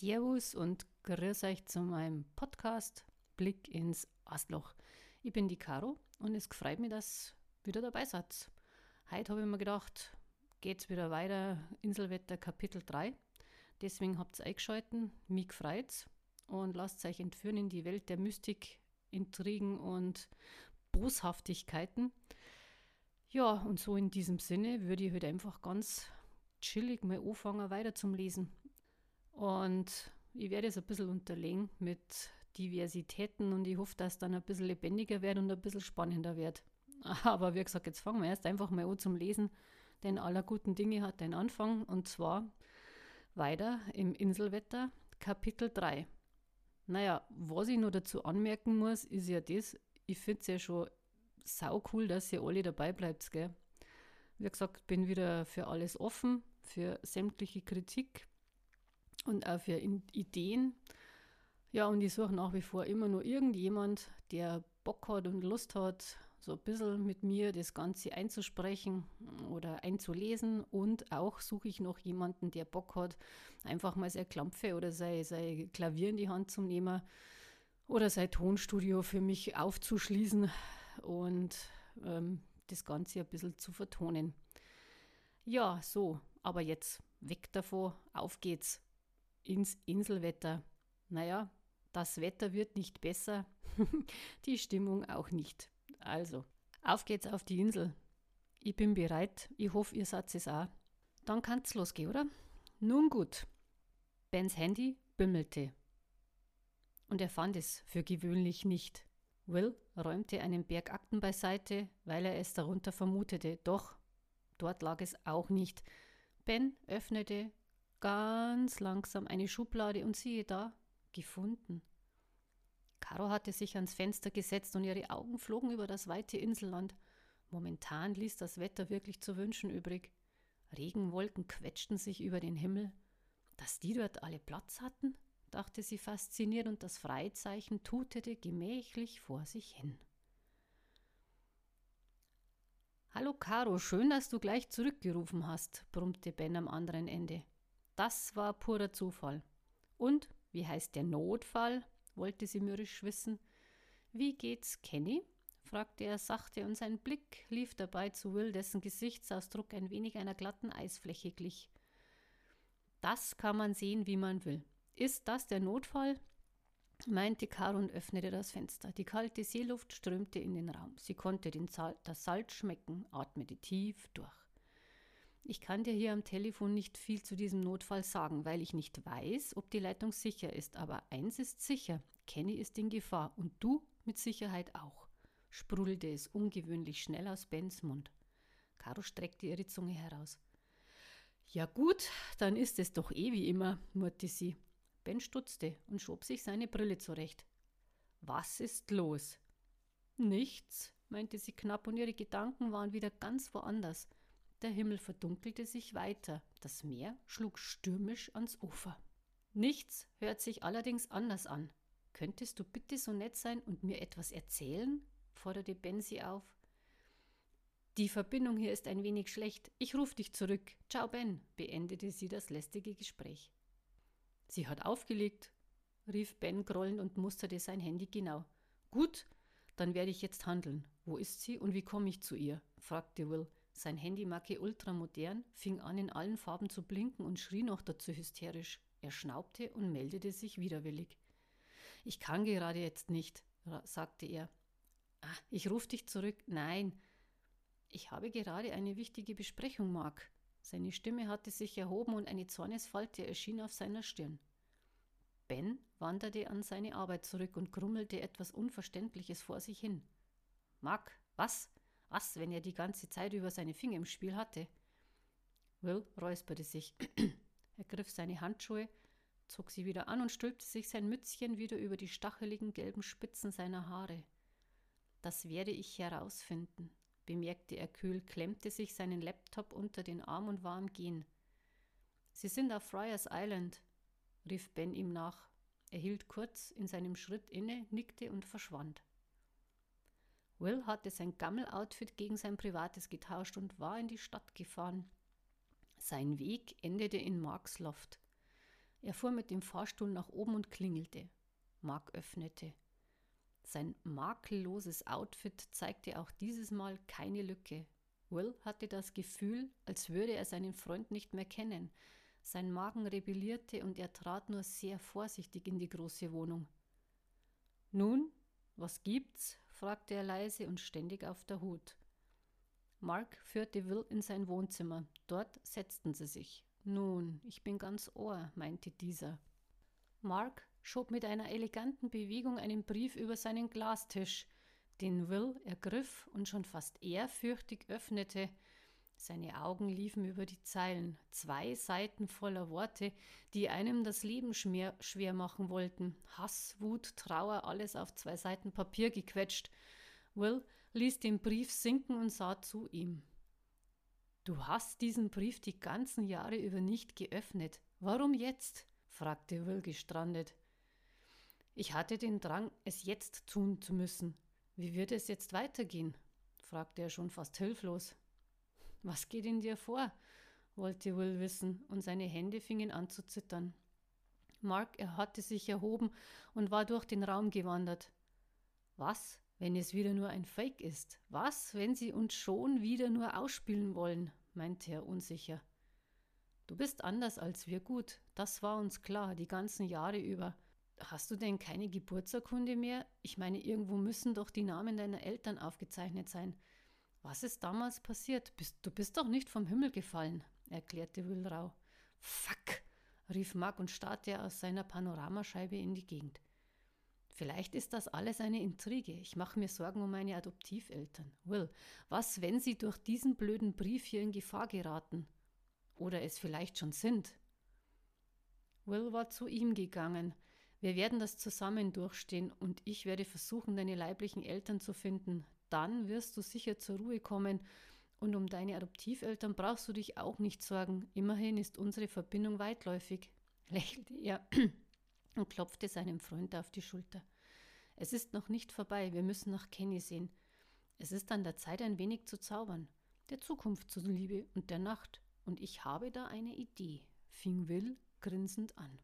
Servus und grüß euch zu meinem Podcast Blick ins Astloch. Ich bin die Caro und es freut mich, dass ihr wieder dabei seid. Heute habe ich mir gedacht, geht es wieder weiter, Inselwetter Kapitel 3. Deswegen habt ihr eingeschalten, mich gefreut und lasst euch entführen in die Welt der Mystik, Intrigen und Boshaftigkeiten. Ja, und so in diesem Sinne würde ich heute einfach ganz chillig mal anfangen, weiter zum Lesen. Und ich werde es ein bisschen unterlegen mit Diversitäten und ich hoffe, dass es dann ein bisschen lebendiger wird und ein bisschen spannender wird. Aber wie gesagt, jetzt fangen wir erst einfach mal an zum Lesen, denn aller guten Dinge hat einen Anfang und zwar weiter im Inselwetter, Kapitel 3. Naja, was ich nur dazu anmerken muss, ist ja das, ich finde es ja schon sau cool, dass ihr alle dabei bleibt, gell? Wie gesagt, bin wieder für alles offen, für sämtliche Kritik, und auch für Ideen. Ja, und ich suche nach wie vor immer nur irgendjemand, der Bock hat und Lust hat, so ein bisschen mit mir das Ganze einzusprechen oder einzulesen. Und auch suche ich noch jemanden, der Bock hat, einfach mal seine Klampfe oder sein, sein Klavier in die Hand zu nehmen oder sein Tonstudio für mich aufzuschließen und ähm, das Ganze ein bisschen zu vertonen. Ja, so, aber jetzt weg davor, auf geht's ins Inselwetter. Naja, das Wetter wird nicht besser, die Stimmung auch nicht. Also, auf geht's auf die Insel. Ich bin bereit, ich hoffe, ihr seid es auch. Dann kann's losgehen, oder? Nun gut. Bens Handy bimmelte. Und er fand es für gewöhnlich nicht. Will räumte einen Berg Akten beiseite, weil er es darunter vermutete, doch dort lag es auch nicht. Ben öffnete ganz langsam eine Schublade und siehe da, gefunden. Caro hatte sich ans Fenster gesetzt und ihre Augen flogen über das weite Inselland. Momentan ließ das Wetter wirklich zu wünschen übrig. Regenwolken quetschten sich über den Himmel. Dass die dort alle Platz hatten, dachte sie fasziniert und das Freizeichen tutete gemächlich vor sich hin. Hallo Caro, schön, dass du gleich zurückgerufen hast, brummte Ben am anderen Ende. Das war purer Zufall. Und wie heißt der Notfall? wollte sie mürrisch wissen. Wie geht's, Kenny? fragte er sachte, und sein Blick lief dabei zu Will, dessen Gesichtsausdruck ein wenig einer glatten Eisfläche glich. Das kann man sehen, wie man will. Ist das der Notfall? meinte Caro und öffnete das Fenster. Die kalte Seeluft strömte in den Raum. Sie konnte Sal das Salz schmecken, atmete tief durch. Ich kann dir hier am Telefon nicht viel zu diesem Notfall sagen, weil ich nicht weiß, ob die Leitung sicher ist. Aber eins ist sicher, Kenny ist in Gefahr und du mit Sicherheit auch, sprudelte es ungewöhnlich schnell aus Bens Mund. Caro streckte ihre Zunge heraus. Ja gut, dann ist es doch eh wie immer, murrte sie. Ben stutzte und schob sich seine Brille zurecht. Was ist los? Nichts, meinte sie knapp, und ihre Gedanken waren wieder ganz woanders. Der Himmel verdunkelte sich weiter, das Meer schlug stürmisch ans Ufer. Nichts hört sich allerdings anders an. Könntest du bitte so nett sein und mir etwas erzählen? forderte Ben sie auf. Die Verbindung hier ist ein wenig schlecht. Ich rufe dich zurück. Ciao, Ben, beendete sie das lästige Gespräch. Sie hat aufgelegt, rief Ben grollend und musterte sein Handy genau. Gut, dann werde ich jetzt handeln. Wo ist sie und wie komme ich zu ihr? fragte Will. Sein Handymarke ultramodern, fing an in allen Farben zu blinken und schrie noch dazu hysterisch. Er schnaubte und meldete sich widerwillig. Ich kann gerade jetzt nicht, sagte er. Ah, ich rufe dich zurück. Nein. Ich habe gerade eine wichtige Besprechung, Mark. Seine Stimme hatte sich erhoben und eine Zornesfalte erschien auf seiner Stirn. Ben wanderte an seine Arbeit zurück und grummelte etwas Unverständliches vor sich hin. Mark, was? Was, wenn er die ganze Zeit über seine Finger im Spiel hatte? Will räusperte sich. er griff seine Handschuhe, zog sie wieder an und stülpte sich sein Mützchen wieder über die stacheligen gelben Spitzen seiner Haare. Das werde ich herausfinden, bemerkte er kühl, klemmte sich seinen Laptop unter den Arm und war am Gehen. Sie sind auf Friars Island, rief Ben ihm nach. Er hielt kurz in seinem Schritt inne, nickte und verschwand. Will hatte sein Gammeloutfit gegen sein privates getauscht und war in die Stadt gefahren. Sein Weg endete in Marks Loft. Er fuhr mit dem Fahrstuhl nach oben und klingelte. Mark öffnete. Sein makelloses Outfit zeigte auch dieses Mal keine Lücke. Will hatte das Gefühl, als würde er seinen Freund nicht mehr kennen. Sein Magen rebellierte und er trat nur sehr vorsichtig in die große Wohnung. Nun, was gibt's? Fragte er leise und ständig auf der Hut. Mark führte Will in sein Wohnzimmer. Dort setzten sie sich. Nun, ich bin ganz Ohr, meinte dieser. Mark schob mit einer eleganten Bewegung einen Brief über seinen Glastisch, den Will ergriff und schon fast ehrfürchtig öffnete. Seine Augen liefen über die Zeilen, zwei Seiten voller Worte, die einem das Leben schwer, machen wollten. Hass, Wut, Trauer, alles auf zwei Seiten Papier gequetscht. Will ließ den Brief sinken und sah zu ihm. Du hast diesen Brief die ganzen Jahre über nicht geöffnet. Warum jetzt? fragte Will gestrandet. Ich hatte den Drang, es jetzt tun zu müssen. Wie wird es jetzt weitergehen? fragte er schon fast hilflos. Was geht in dir vor? wollte Will wissen, und seine Hände fingen an zu zittern. Mark, er hatte sich erhoben und war durch den Raum gewandert. Was, wenn es wieder nur ein Fake ist? Was, wenn sie uns schon wieder nur ausspielen wollen? meinte er unsicher. Du bist anders als wir gut, das war uns klar, die ganzen Jahre über. Hast du denn keine Geburtsurkunde mehr? Ich meine, irgendwo müssen doch die Namen deiner Eltern aufgezeichnet sein. Was ist damals passiert? Bist, du bist doch nicht vom Himmel gefallen, erklärte Will rau. Fuck, rief Mark und starrte aus seiner Panoramascheibe in die Gegend. Vielleicht ist das alles eine Intrige. Ich mache mir Sorgen um meine Adoptiveltern. Will, was, wenn sie durch diesen blöden Brief hier in Gefahr geraten? Oder es vielleicht schon sind? Will war zu ihm gegangen. Wir werden das zusammen durchstehen und ich werde versuchen, deine leiblichen Eltern zu finden. Dann wirst du sicher zur Ruhe kommen und um deine Adoptiveltern brauchst du dich auch nicht sorgen. Immerhin ist unsere Verbindung weitläufig, lächelte er und klopfte seinem Freund auf die Schulter. Es ist noch nicht vorbei, wir müssen nach Kenny sehen. Es ist an der Zeit, ein wenig zu zaubern, der Zukunft zuliebe und der Nacht. Und ich habe da eine Idee, fing Will grinsend an.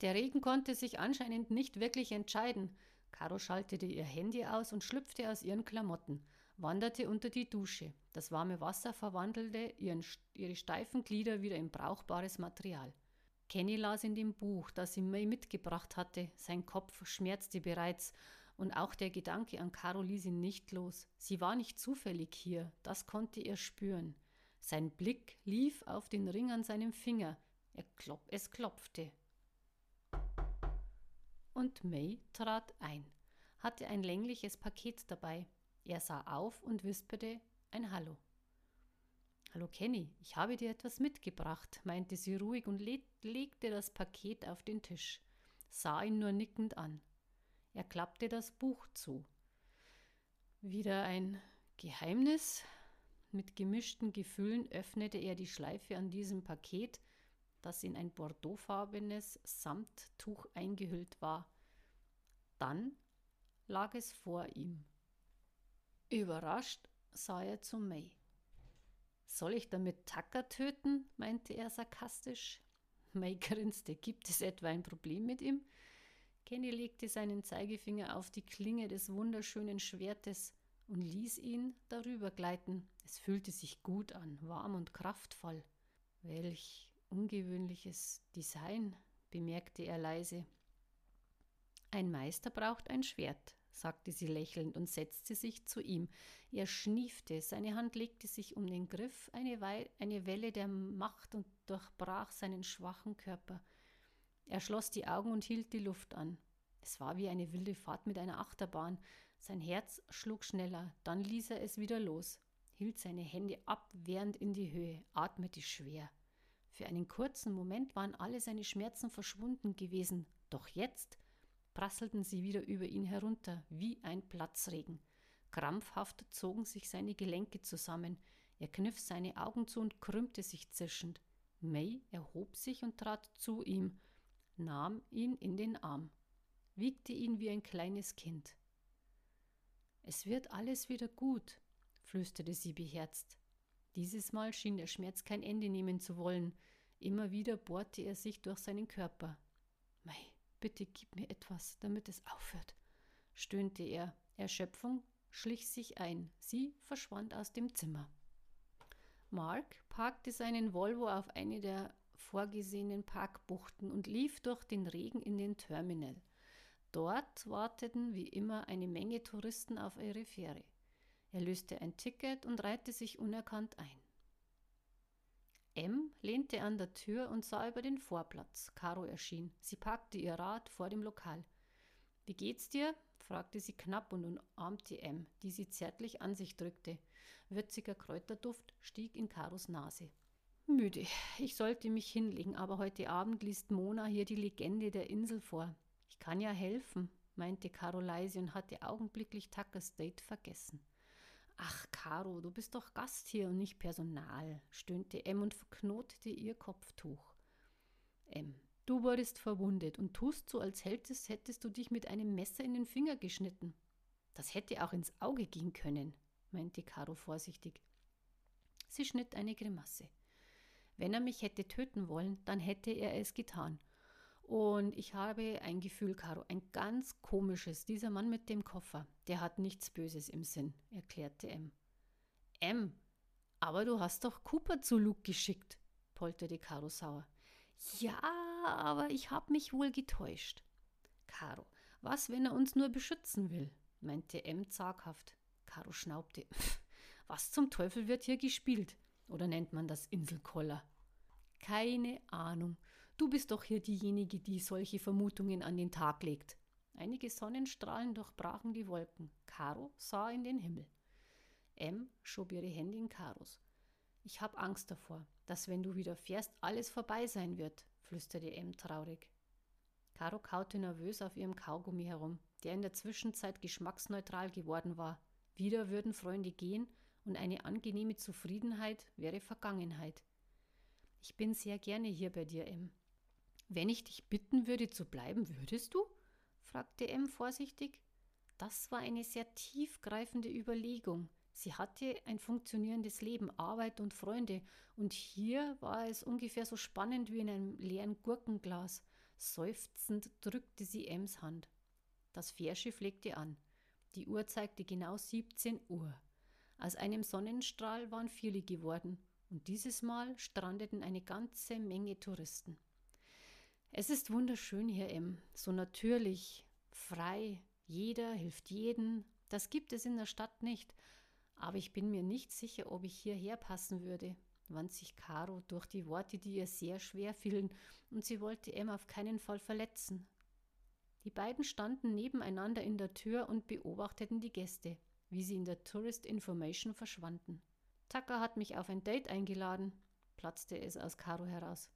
Der Regen konnte sich anscheinend nicht wirklich entscheiden. Caro schaltete ihr Handy aus und schlüpfte aus ihren Klamotten, wanderte unter die Dusche. Das warme Wasser verwandelte ihren, ihre steifen Glieder wieder in brauchbares Material. Kenny las in dem Buch, das sie May mitgebracht hatte. Sein Kopf schmerzte bereits und auch der Gedanke an Caro ließ ihn nicht los. Sie war nicht zufällig hier, das konnte er spüren. Sein Blick lief auf den Ring an seinem Finger. Klop es klopfte und May trat ein, hatte ein längliches Paket dabei. Er sah auf und wisperte ein Hallo. Hallo Kenny, ich habe dir etwas mitgebracht, meinte sie ruhig und le legte das Paket auf den Tisch, sah ihn nur nickend an. Er klappte das Buch zu. Wieder ein Geheimnis? Mit gemischten Gefühlen öffnete er die Schleife an diesem Paket, das in ein bordeauxfarbenes Samttuch eingehüllt war. Dann lag es vor ihm. Überrascht sah er zu May. Soll ich damit Tucker töten? meinte er sarkastisch. May grinste. Gibt es etwa ein Problem mit ihm? Kenny legte seinen Zeigefinger auf die Klinge des wunderschönen Schwertes und ließ ihn darüber gleiten. Es fühlte sich gut an, warm und kraftvoll. Welch ungewöhnliches Design, bemerkte er leise. Ein Meister braucht ein Schwert, sagte sie lächelnd und setzte sich zu ihm. Er schniefte, seine Hand legte sich um den Griff, eine, Weile, eine Welle der Macht und durchbrach seinen schwachen Körper. Er schloss die Augen und hielt die Luft an. Es war wie eine wilde Fahrt mit einer Achterbahn. Sein Herz schlug schneller, dann ließ er es wieder los, hielt seine Hände abwehrend in die Höhe, atmete schwer. Für einen kurzen Moment waren alle seine Schmerzen verschwunden gewesen, doch jetzt prasselten sie wieder über ihn herunter, wie ein Platzregen. Krampfhaft zogen sich seine Gelenke zusammen, er kniff seine Augen zu und krümmte sich zischend. May erhob sich und trat zu ihm, nahm ihn in den Arm, wiegte ihn wie ein kleines Kind. Es wird alles wieder gut, flüsterte sie beherzt. Dieses Mal schien der Schmerz kein Ende nehmen zu wollen. Immer wieder bohrte er sich durch seinen Körper. Mei, bitte gib mir etwas, damit es aufhört, stöhnte er. Erschöpfung schlich sich ein. Sie verschwand aus dem Zimmer. Mark parkte seinen Volvo auf eine der vorgesehenen Parkbuchten und lief durch den Regen in den Terminal. Dort warteten wie immer eine Menge Touristen auf ihre Fähre. Er löste ein Ticket und reihte sich unerkannt ein. M lehnte an der Tür und sah über den Vorplatz. Caro erschien. Sie packte ihr Rad vor dem Lokal. Wie geht's dir? fragte sie knapp und umarmte M, die sie zärtlich an sich drückte. Würziger Kräuterduft stieg in Karos Nase. Müde. Ich sollte mich hinlegen, aber heute Abend liest Mona hier die Legende der Insel vor. Ich kann ja helfen, meinte Caro leise und hatte augenblicklich Tuckers Date vergessen. Ach, Caro, du bist doch Gast hier und nicht Personal, stöhnte M und verknotete ihr Kopftuch. M, du wurdest verwundet und tust so, als hättest, hättest du dich mit einem Messer in den Finger geschnitten. Das hätte auch ins Auge gehen können, meinte Caro vorsichtig. Sie schnitt eine Grimasse. Wenn er mich hätte töten wollen, dann hätte er es getan. Und ich habe ein Gefühl, Caro, ein ganz komisches. Dieser Mann mit dem Koffer, der hat nichts Böses im Sinn, erklärte M. M, aber du hast doch Cooper zu Luke geschickt, polterte Caro sauer. Ja, aber ich habe mich wohl getäuscht. Caro, was, wenn er uns nur beschützen will? meinte M zaghaft. Caro schnaubte. Was zum Teufel wird hier gespielt? Oder nennt man das Inselkoller? Keine Ahnung. Du bist doch hier diejenige, die solche Vermutungen an den Tag legt. Einige Sonnenstrahlen durchbrachen die Wolken. Caro sah in den Himmel. M schob ihre Hände in Karos. Ich hab Angst davor, dass wenn du wieder fährst, alles vorbei sein wird, flüsterte M traurig. Caro kaute nervös auf ihrem Kaugummi herum, der in der Zwischenzeit geschmacksneutral geworden war. Wieder würden Freunde gehen und eine angenehme Zufriedenheit wäre Vergangenheit. Ich bin sehr gerne hier bei dir, M. Wenn ich dich bitten würde zu bleiben, würdest du? fragte M vorsichtig. Das war eine sehr tiefgreifende Überlegung. Sie hatte ein funktionierendes Leben, Arbeit und Freunde, und hier war es ungefähr so spannend wie in einem leeren Gurkenglas. Seufzend drückte sie Ems Hand. Das Fährschiff legte an. Die Uhr zeigte genau 17 Uhr. Aus einem Sonnenstrahl waren viele geworden, und dieses Mal strandeten eine ganze Menge Touristen. Es ist wunderschön hier, Em, so natürlich, frei, jeder hilft jeden. Das gibt es in der Stadt nicht. Aber ich bin mir nicht sicher, ob ich hierher passen würde, wand sich Caro durch die Worte, die ihr sehr schwer fielen, und sie wollte Em auf keinen Fall verletzen. Die beiden standen nebeneinander in der Tür und beobachteten die Gäste, wie sie in der Tourist Information verschwanden. Tucker hat mich auf ein Date eingeladen, platzte es aus Caro heraus.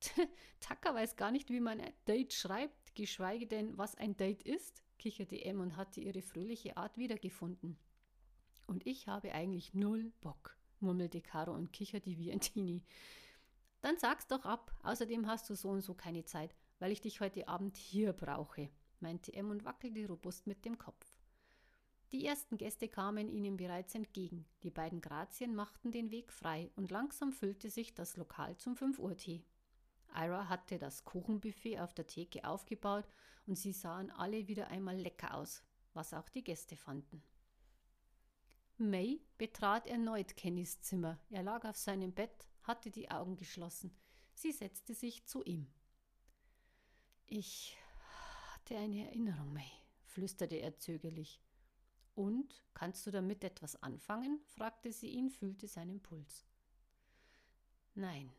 Tucker weiß gar nicht, wie man ein Date schreibt, geschweige denn, was ein Date ist, kicherte Em und hatte ihre fröhliche Art wiedergefunden. Und ich habe eigentlich null Bock, murmelte Caro und kicherte wie ein Teenie. Dann sag's doch ab, außerdem hast du so und so keine Zeit, weil ich dich heute Abend hier brauche, meinte Em und wackelte robust mit dem Kopf. Die ersten Gäste kamen ihnen bereits entgegen. Die beiden Grazien machten den Weg frei und langsam füllte sich das Lokal zum 5 Uhr Tee. Ira hatte das Kuchenbuffet auf der Theke aufgebaut und sie sahen alle wieder einmal lecker aus, was auch die Gäste fanden. May betrat erneut Kennys Zimmer. Er lag auf seinem Bett, hatte die Augen geschlossen. Sie setzte sich zu ihm. Ich hatte eine Erinnerung, May, flüsterte er zögerlich. Und kannst du damit etwas anfangen? fragte sie ihn, fühlte seinen Puls. Nein,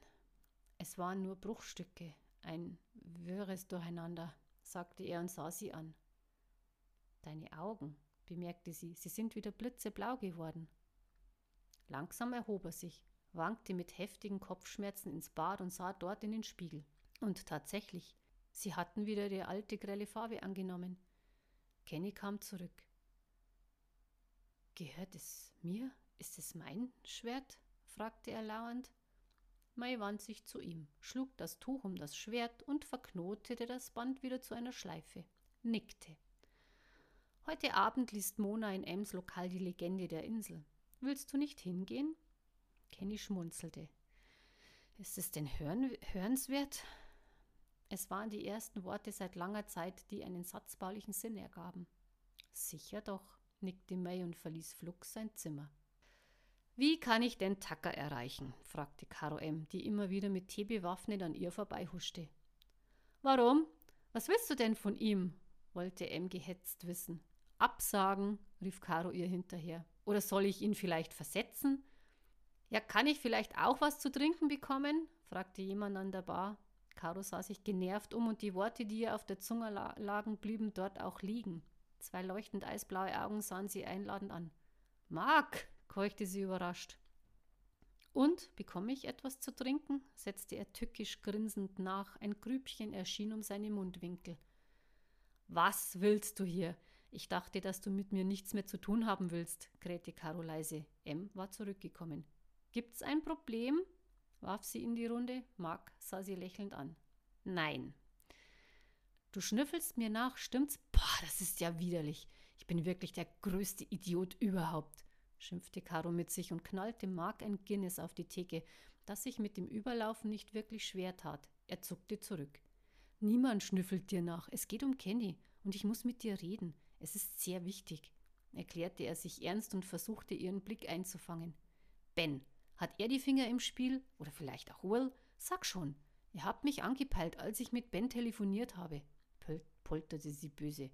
es waren nur Bruchstücke, ein wirres Durcheinander, sagte er und sah sie an. Deine Augen, bemerkte sie, sie sind wieder blitzeblau geworden. Langsam erhob er sich, wankte mit heftigen Kopfschmerzen ins Bad und sah dort in den Spiegel. Und tatsächlich, sie hatten wieder die alte grelle Farbe angenommen. Kenny kam zurück. Gehört es mir? Ist es mein Schwert? fragte er lauernd. Mai wandte sich zu ihm, schlug das Tuch um das Schwert und verknotete das Band wieder zu einer Schleife, nickte. Heute Abend liest Mona in Ems Lokal die Legende der Insel. Willst du nicht hingehen? Kenny schmunzelte. Ist es denn hören, hörenswert? Es waren die ersten Worte seit langer Zeit, die einen satzbaulichen Sinn ergaben. Sicher doch, nickte May und verließ flugs sein Zimmer. Wie kann ich denn Tucker erreichen? fragte Caro M., die immer wieder mit Tee bewaffnet an ihr vorbeihuschte. Warum? Was willst du denn von ihm? wollte M gehetzt wissen. Absagen, rief Caro ihr hinterher. Oder soll ich ihn vielleicht versetzen? Ja, kann ich vielleicht auch was zu trinken bekommen? fragte jemand an der Bar. Caro sah sich genervt um und die Worte, die ihr auf der Zunge lagen, blieben dort auch liegen. Zwei leuchtend eisblaue Augen sahen sie einladend an. Mark, keuchte sie überrascht. Und bekomme ich etwas zu trinken? setzte er tückisch grinsend nach. Ein Grübchen erschien um seine Mundwinkel. Was willst du hier? Ich dachte, dass du mit mir nichts mehr zu tun haben willst, krähte Caro leise. M war zurückgekommen. Gibt's ein Problem? warf sie in die Runde. Mark sah sie lächelnd an. Nein. Du schnüffelst mir nach, stimmt's? Boah, das ist ja widerlich. Ich bin wirklich der größte Idiot überhaupt, schimpfte Caro mit sich und knallte Mark ein Guinness auf die Theke, das sich mit dem Überlaufen nicht wirklich schwer tat. Er zuckte zurück. Niemand schnüffelt dir nach. Es geht um Kenny und ich muss mit dir reden. Es ist sehr wichtig, erklärte er sich ernst und versuchte ihren Blick einzufangen. Ben, hat er die Finger im Spiel? Oder vielleicht auch Will? Sag schon. Ihr habt mich angepeilt, als ich mit Ben telefoniert habe, polterte sie böse.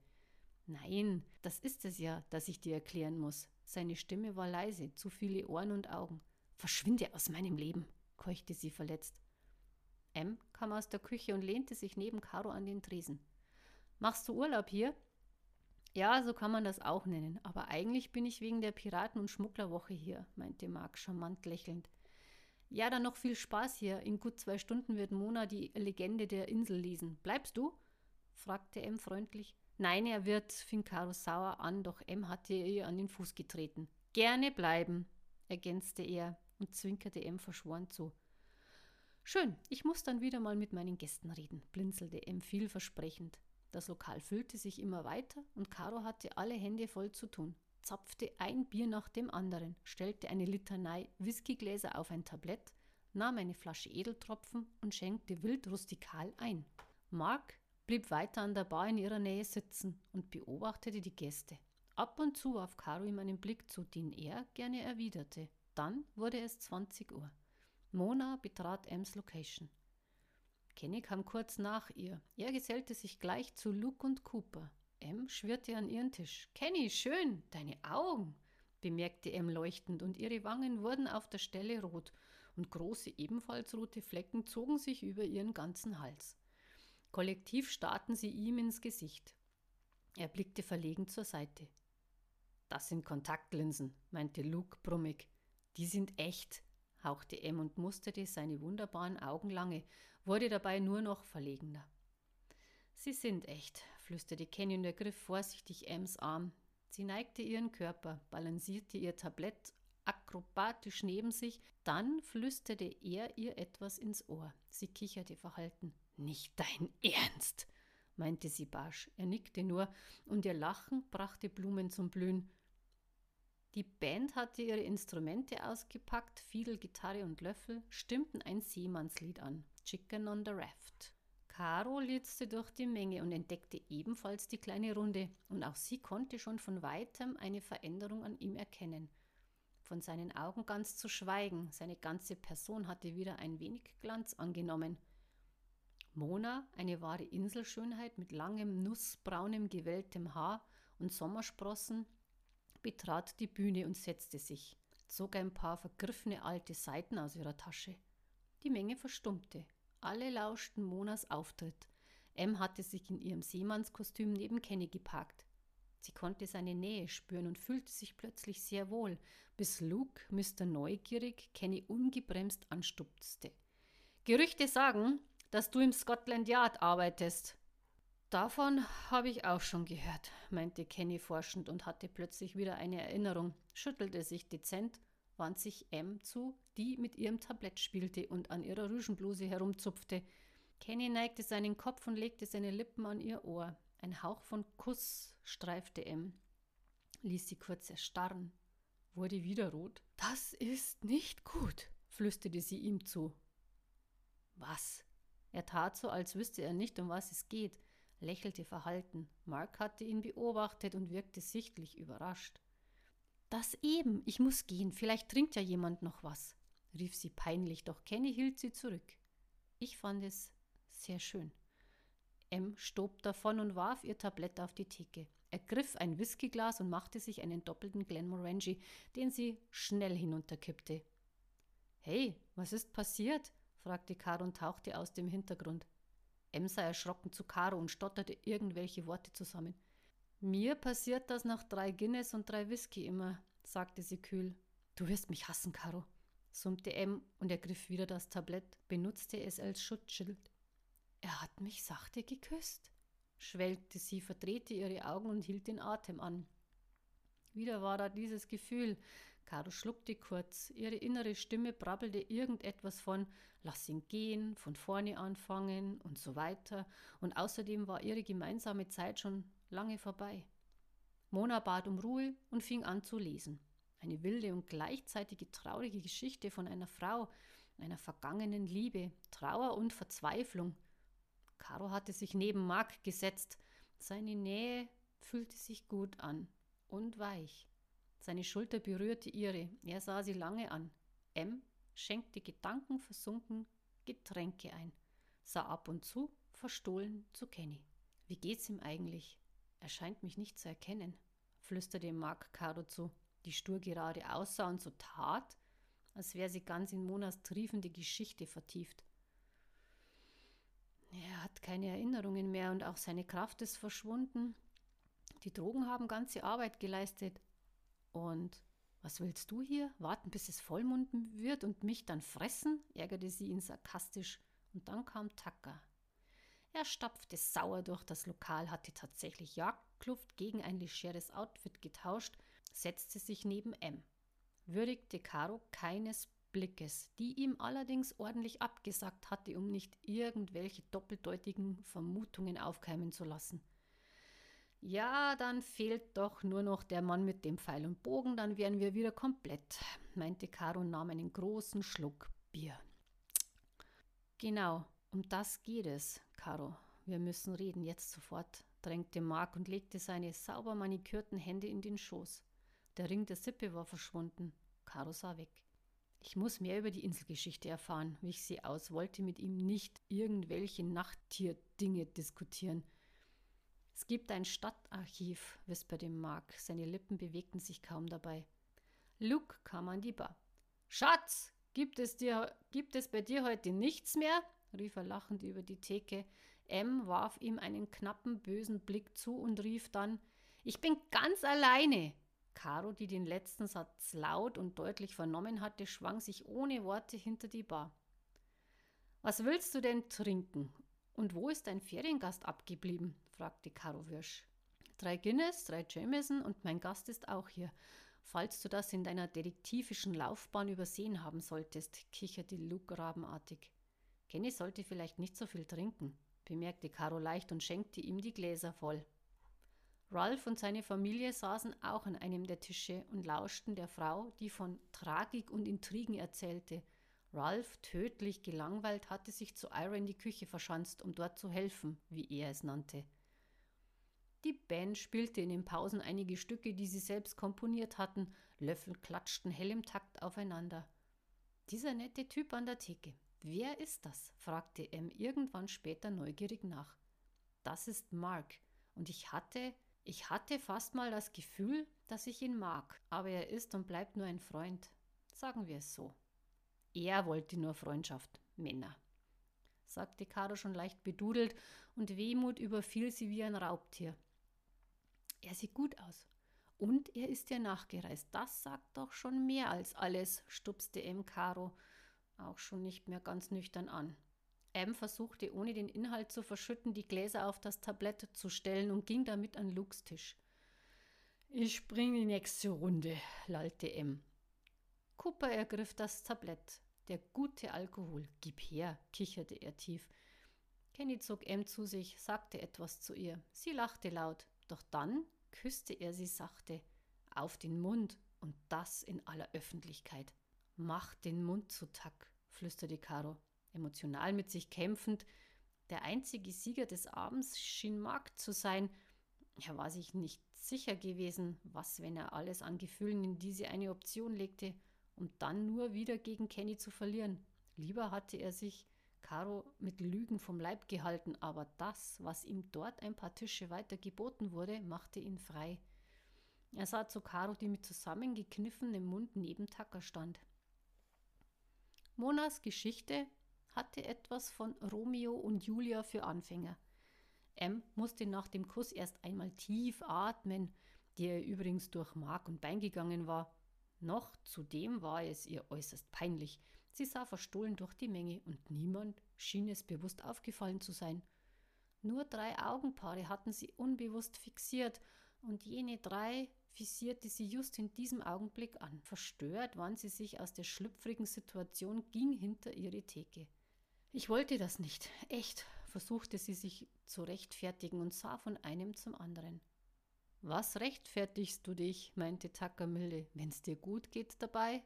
Nein, das ist es ja, das ich dir erklären muss. Seine Stimme war leise, zu viele Ohren und Augen. Verschwinde aus meinem Leben, keuchte sie verletzt. M kam aus der Küche und lehnte sich neben Caro an den Tresen. Machst du Urlaub hier? Ja, so kann man das auch nennen, aber eigentlich bin ich wegen der Piraten- und Schmugglerwoche hier, meinte Mark charmant lächelnd. Ja, dann noch viel Spaß hier. In gut zwei Stunden wird Mona die Legende der Insel lesen. Bleibst du? fragte M freundlich. Nein, er wird, fing Caro sauer an, doch M hatte ihr an den Fuß getreten. Gerne bleiben, ergänzte er und zwinkerte M verschworen zu. Schön, ich muss dann wieder mal mit meinen Gästen reden, blinzelte M vielversprechend. Das Lokal füllte sich immer weiter und Caro hatte alle Hände voll zu tun, zapfte ein Bier nach dem anderen, stellte eine Litanei Whiskygläser auf ein Tablett, nahm eine Flasche Edeltropfen und schenkte wild rustikal ein. Mark blieb weiter an der Bar in ihrer Nähe sitzen und beobachtete die Gäste. Ab und zu warf Caro ihm einen Blick zu, den er gerne erwiderte. Dann wurde es 20 Uhr. Mona betrat Ems Location. Kenny kam kurz nach ihr. Er gesellte sich gleich zu Luke und Cooper. Em schwirrte an ihren Tisch. Kenny, schön, deine Augen, bemerkte Em leuchtend, und ihre Wangen wurden auf der Stelle rot, und große, ebenfalls rote Flecken zogen sich über ihren ganzen Hals. Kollektiv starrten sie ihm ins Gesicht. Er blickte verlegen zur Seite. Das sind Kontaktlinsen, meinte Luke brummig. Die sind echt hauchte M und musterte seine wunderbaren Augen lange, wurde dabei nur noch verlegener. Sie sind echt, flüsterte Kenny und ergriff vorsichtig Ems Arm. Sie neigte ihren Körper, balancierte ihr Tablett akrobatisch neben sich, dann flüsterte er ihr etwas ins Ohr. Sie kicherte verhalten. Nicht dein Ernst, meinte sie barsch. Er nickte nur, und ihr Lachen brachte Blumen zum Blühen. Die Band hatte ihre Instrumente ausgepackt, Fiedel, Gitarre und Löffel, stimmten ein Seemannslied an, Chicken on the Raft. Caro litzte durch die Menge und entdeckte ebenfalls die kleine Runde, und auch sie konnte schon von weitem eine Veränderung an ihm erkennen. Von seinen Augen ganz zu schweigen, seine ganze Person hatte wieder ein wenig Glanz angenommen. Mona, eine wahre Inselschönheit mit langem, nussbraunem, gewelltem Haar und Sommersprossen, betrat die Bühne und setzte sich, zog ein paar vergriffene alte Seiten aus ihrer Tasche. Die Menge verstummte. Alle lauschten Monas Auftritt. M hatte sich in ihrem Seemannskostüm neben Kenny geparkt. Sie konnte seine Nähe spüren und fühlte sich plötzlich sehr wohl, bis Luke, Mr. Neugierig, Kenny ungebremst anstupste. Gerüchte sagen, dass du im Scotland Yard arbeitest, Davon habe ich auch schon gehört, meinte Kenny forschend und hatte plötzlich wieder eine Erinnerung, schüttelte sich dezent, wand sich M zu, die mit ihrem Tablett spielte und an ihrer Rüschenbluse herumzupfte. Kenny neigte seinen Kopf und legte seine Lippen an ihr Ohr. Ein Hauch von Kuss streifte M, ließ sie kurz erstarren, wurde wieder rot. Das ist nicht gut, flüsterte sie ihm zu. Was? Er tat so, als wüsste er nicht, um was es geht, lächelte verhalten. Mark hatte ihn beobachtet und wirkte sichtlich überrascht. Das eben, ich muss gehen, vielleicht trinkt ja jemand noch was, rief sie peinlich, doch Kenny hielt sie zurück. Ich fand es sehr schön. M stob davon und warf ihr Tablett auf die Theke. Er griff ein Whiskyglas und machte sich einen doppelten Glenmorangie, den sie schnell hinunterkippte. Hey, was ist passiert? Fragte Caro und tauchte aus dem Hintergrund. M sah erschrocken zu Caro und stotterte irgendwelche Worte zusammen. Mir passiert das nach drei Guinness und drei Whisky immer, sagte sie kühl. Du wirst mich hassen, Caro, summte M und ergriff wieder das Tablett, benutzte es als Schutzschild. Er hat mich sachte geküsst, schwelgte sie, verdrehte ihre Augen und hielt den Atem an. Wieder war da dieses Gefühl. Caro schluckte kurz. Ihre innere Stimme brabbelte irgendetwas von Lass ihn gehen, von vorne anfangen und so weiter. Und außerdem war ihre gemeinsame Zeit schon lange vorbei. Mona bat um Ruhe und fing an zu lesen. Eine wilde und gleichzeitige traurige Geschichte von einer Frau, einer vergangenen Liebe, Trauer und Verzweiflung. Caro hatte sich neben Mark gesetzt. Seine Nähe fühlte sich gut an und weich. Seine Schulter berührte ihre. Er sah sie lange an. M schenkte gedankenversunken Getränke ein, sah ab und zu verstohlen zu Kenny. Wie geht's ihm eigentlich? Er scheint mich nicht zu erkennen, flüsterte Mark Caro zu, die stur gerade aussah und so tat, als wäre sie ganz in Monas triefende Geschichte vertieft. Er hat keine Erinnerungen mehr und auch seine Kraft ist verschwunden. Die Drogen haben ganze Arbeit geleistet. Und was willst du hier? Warten, bis es vollmunden wird und mich dann fressen? ärgerte sie ihn sarkastisch. Und dann kam Tucker. Er stapfte sauer durch das Lokal, hatte tatsächlich Jagdkluft gegen ein legeres Outfit getauscht, setzte sich neben M. Würdigte Caro keines Blickes, die ihm allerdings ordentlich abgesagt hatte, um nicht irgendwelche doppeldeutigen Vermutungen aufkeimen zu lassen. Ja, dann fehlt doch nur noch der Mann mit dem Pfeil und Bogen, dann wären wir wieder komplett, meinte Caro und nahm einen großen Schluck Bier. Genau, um das geht es, Caro. Wir müssen reden, jetzt sofort, drängte Mark und legte seine sauber manikürten Hände in den Schoß. Der Ring der Sippe war verschwunden. Caro sah weg. Ich muss mehr über die Inselgeschichte erfahren, wich sie aus, wollte mit ihm nicht irgendwelche Nachttierdinge diskutieren. Es gibt ein Stadtarchiv, wisperte Mark. Seine Lippen bewegten sich kaum dabei. Luke kam an die Bar. Schatz, gibt es, dir, gibt es bei dir heute nichts mehr? rief er lachend über die Theke. M warf ihm einen knappen, bösen Blick zu und rief dann: Ich bin ganz alleine. Caro, die den letzten Satz laut und deutlich vernommen hatte, schwang sich ohne Worte hinter die Bar. Was willst du denn trinken? Und wo ist dein Feriengast abgeblieben? Fragte Caro Wirsch. Drei Guinness, drei Jameson und mein Gast ist auch hier. Falls du das in deiner detektivischen Laufbahn übersehen haben solltest, kicherte Luke rabenartig. Kenny sollte vielleicht nicht so viel trinken, bemerkte Caro leicht und schenkte ihm die Gläser voll. Ralph und seine Familie saßen auch an einem der Tische und lauschten der Frau, die von Tragik und Intrigen erzählte. Ralph, tödlich gelangweilt, hatte sich zu Ira in die Küche verschanzt, um dort zu helfen, wie er es nannte. Die Band spielte in den Pausen einige Stücke, die sie selbst komponiert hatten. Löffel klatschten hell im Takt aufeinander. Dieser nette Typ an der Theke. Wer ist das? fragte M irgendwann später neugierig nach. Das ist Mark. Und ich hatte ich hatte fast mal das Gefühl, dass ich ihn mag, aber er ist und bleibt nur ein Freund. Sagen wir es so. Er wollte nur Freundschaft, Männer, sagte Caro schon leicht bedudelt, und Wehmut überfiel sie wie ein Raubtier. Er sieht gut aus. Und er ist dir nachgereist. Das sagt doch schon mehr als alles, stupste M. Caro auch schon nicht mehr ganz nüchtern an. M versuchte, ohne den Inhalt zu verschütten, die Gläser auf das Tablett zu stellen und ging damit an Lukes Tisch. Ich bring die nächste Runde, lallte M. Cooper ergriff das Tablett. Der gute Alkohol. Gib her, kicherte er tief. Kenny zog M zu sich, sagte etwas zu ihr. Sie lachte laut, doch dann küsste er sie sachte auf den Mund und das in aller Öffentlichkeit. Mach den Mund zu Tack, flüsterte Caro. emotional mit sich kämpfend. Der einzige Sieger des Abends schien Mark zu sein. Er war sich nicht sicher gewesen, was, wenn er alles an Gefühlen in diese eine Option legte, um dann nur wieder gegen Kenny zu verlieren. Lieber hatte er sich Caro mit Lügen vom Leib gehalten, aber das, was ihm dort ein paar Tische weiter geboten wurde, machte ihn frei. Er sah zu Caro, die mit zusammengekniffenem Mund neben Tucker stand. Monas Geschichte hatte etwas von Romeo und Julia für Anfänger. M musste nach dem Kuss erst einmal tief atmen, der übrigens durch Mark und Bein gegangen war. Noch zudem war es ihr äußerst peinlich. Sie sah verstohlen durch die Menge und niemand schien es bewusst aufgefallen zu sein. Nur drei Augenpaare hatten sie unbewusst fixiert und jene drei visierte sie just in diesem Augenblick an. Verstört wand sie sich aus der schlüpfrigen Situation, ging hinter ihre Theke. Ich wollte das nicht, echt, versuchte sie sich zu rechtfertigen und sah von einem zum anderen. Was rechtfertigst du dich? meinte Tucker milde. Wenn's dir gut geht dabei?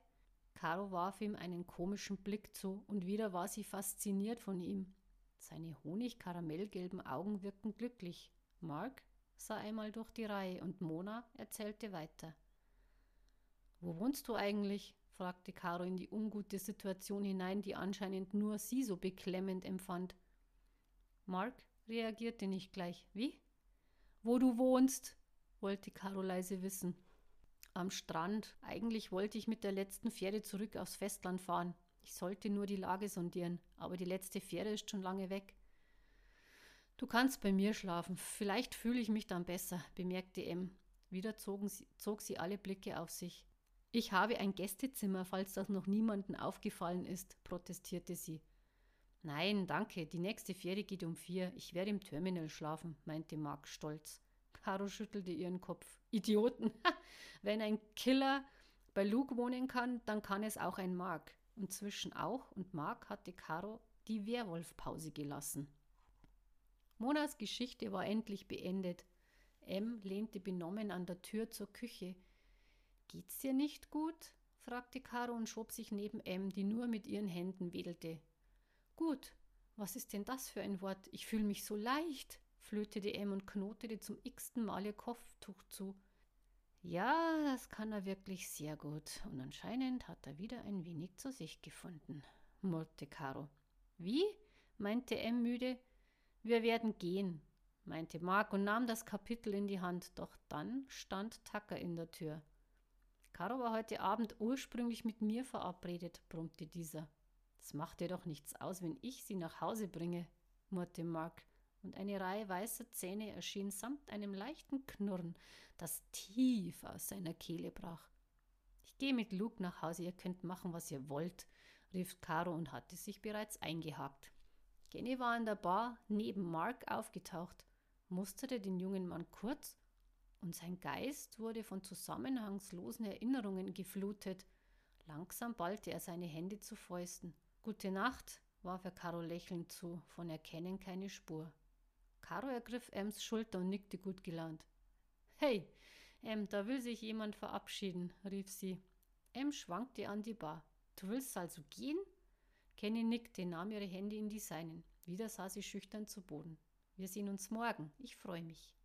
Caro warf ihm einen komischen Blick zu, und wieder war sie fasziniert von ihm. Seine honig-karamellgelben Augen wirkten glücklich. Mark sah einmal durch die Reihe und Mona erzählte weiter. Wo wohnst du eigentlich? fragte Caro in die ungute Situation hinein, die anscheinend nur sie so beklemmend empfand. Mark reagierte nicht gleich. Wie? Wo du wohnst? wollte Caro leise wissen. Am Strand. Eigentlich wollte ich mit der letzten Fähre zurück aufs Festland fahren. Ich sollte nur die Lage sondieren, aber die letzte Fähre ist schon lange weg. Du kannst bei mir schlafen. Vielleicht fühle ich mich dann besser, bemerkte M. Wieder sie, zog sie alle Blicke auf sich. Ich habe ein Gästezimmer, falls das noch niemandem aufgefallen ist, protestierte sie. Nein, danke, die nächste Fähre geht um vier. Ich werde im Terminal schlafen, meinte Mark stolz. Caro schüttelte ihren Kopf. Idioten! Wenn ein Killer bei Luke wohnen kann, dann kann es auch ein Mark. Und zwischen auch und Mark hatte Caro die Werwolfpause gelassen. Monas Geschichte war endlich beendet. M lehnte benommen an der Tür zur Küche. Geht's dir nicht gut? fragte Caro und schob sich neben M, die nur mit ihren Händen wedelte. Gut, was ist denn das für ein Wort? Ich fühle mich so leicht, flötete M und knotete zum x-ten Mal ihr Kopftuch zu. Ja, das kann er wirklich sehr gut, und anscheinend hat er wieder ein wenig zu sich gefunden, murrte Caro. Wie? meinte M müde. Wir werden gehen, meinte Mark und nahm das Kapitel in die Hand, doch dann stand Tucker in der Tür. Caro war heute Abend ursprünglich mit mir verabredet, brummte dieser. Das macht dir doch nichts aus, wenn ich sie nach Hause bringe, murrte Mark, und eine Reihe weißer Zähne erschien samt einem leichten Knurren, das tief aus seiner Kehle brach. Ich gehe mit Luke nach Hause, ihr könnt machen, was ihr wollt, rief Caro und hatte sich bereits eingehakt. Jenny war in der Bar neben Mark aufgetaucht, musterte den jungen Mann kurz und sein Geist wurde von zusammenhangslosen Erinnerungen geflutet. Langsam ballte er seine Hände zu Fäusten. Gute Nacht, warf er Caro lächelnd zu, von Erkennen keine Spur. Caro ergriff Ems Schulter und nickte gut gelaunt. Hey, Em, da will sich jemand verabschieden, rief sie. Em schwankte an die Bar. Du willst also gehen? Kenny nickte, nahm ihre Hände in die seinen. Wieder sah sie schüchtern zu Boden. Wir sehen uns morgen. Ich freue mich.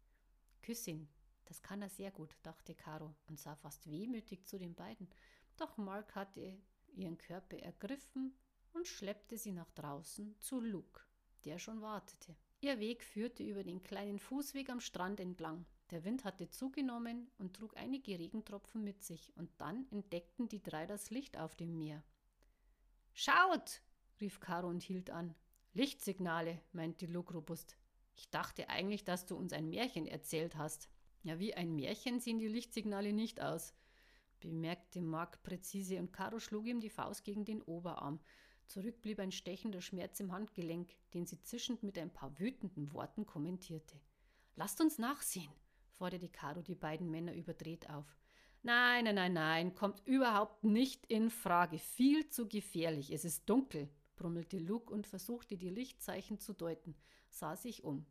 Küss ihn. Das kann er sehr gut, dachte Caro und sah fast wehmütig zu den beiden. Doch Mark hatte ihren Körper ergriffen und schleppte sie nach draußen zu Luke, der schon wartete. Ihr Weg führte über den kleinen Fußweg am Strand entlang. Der Wind hatte zugenommen und trug einige Regentropfen mit sich, und dann entdeckten die drei das Licht auf dem Meer. Schaut! rief Caro und hielt an. Lichtsignale, meinte Luke robust. Ich dachte eigentlich, dass du uns ein Märchen erzählt hast. Ja, wie ein Märchen sehen die Lichtsignale nicht aus, bemerkte Mark präzise und Caro schlug ihm die Faust gegen den Oberarm. Zurück blieb ein stechender Schmerz im Handgelenk, den sie zischend mit ein paar wütenden Worten kommentierte. Lasst uns nachsehen, forderte Caro die beiden Männer überdreht auf. Nein, nein, nein, nein, kommt überhaupt nicht in Frage. Viel zu gefährlich. Es ist dunkel, brummelte Luke und versuchte die Lichtzeichen zu deuten, sah sich um.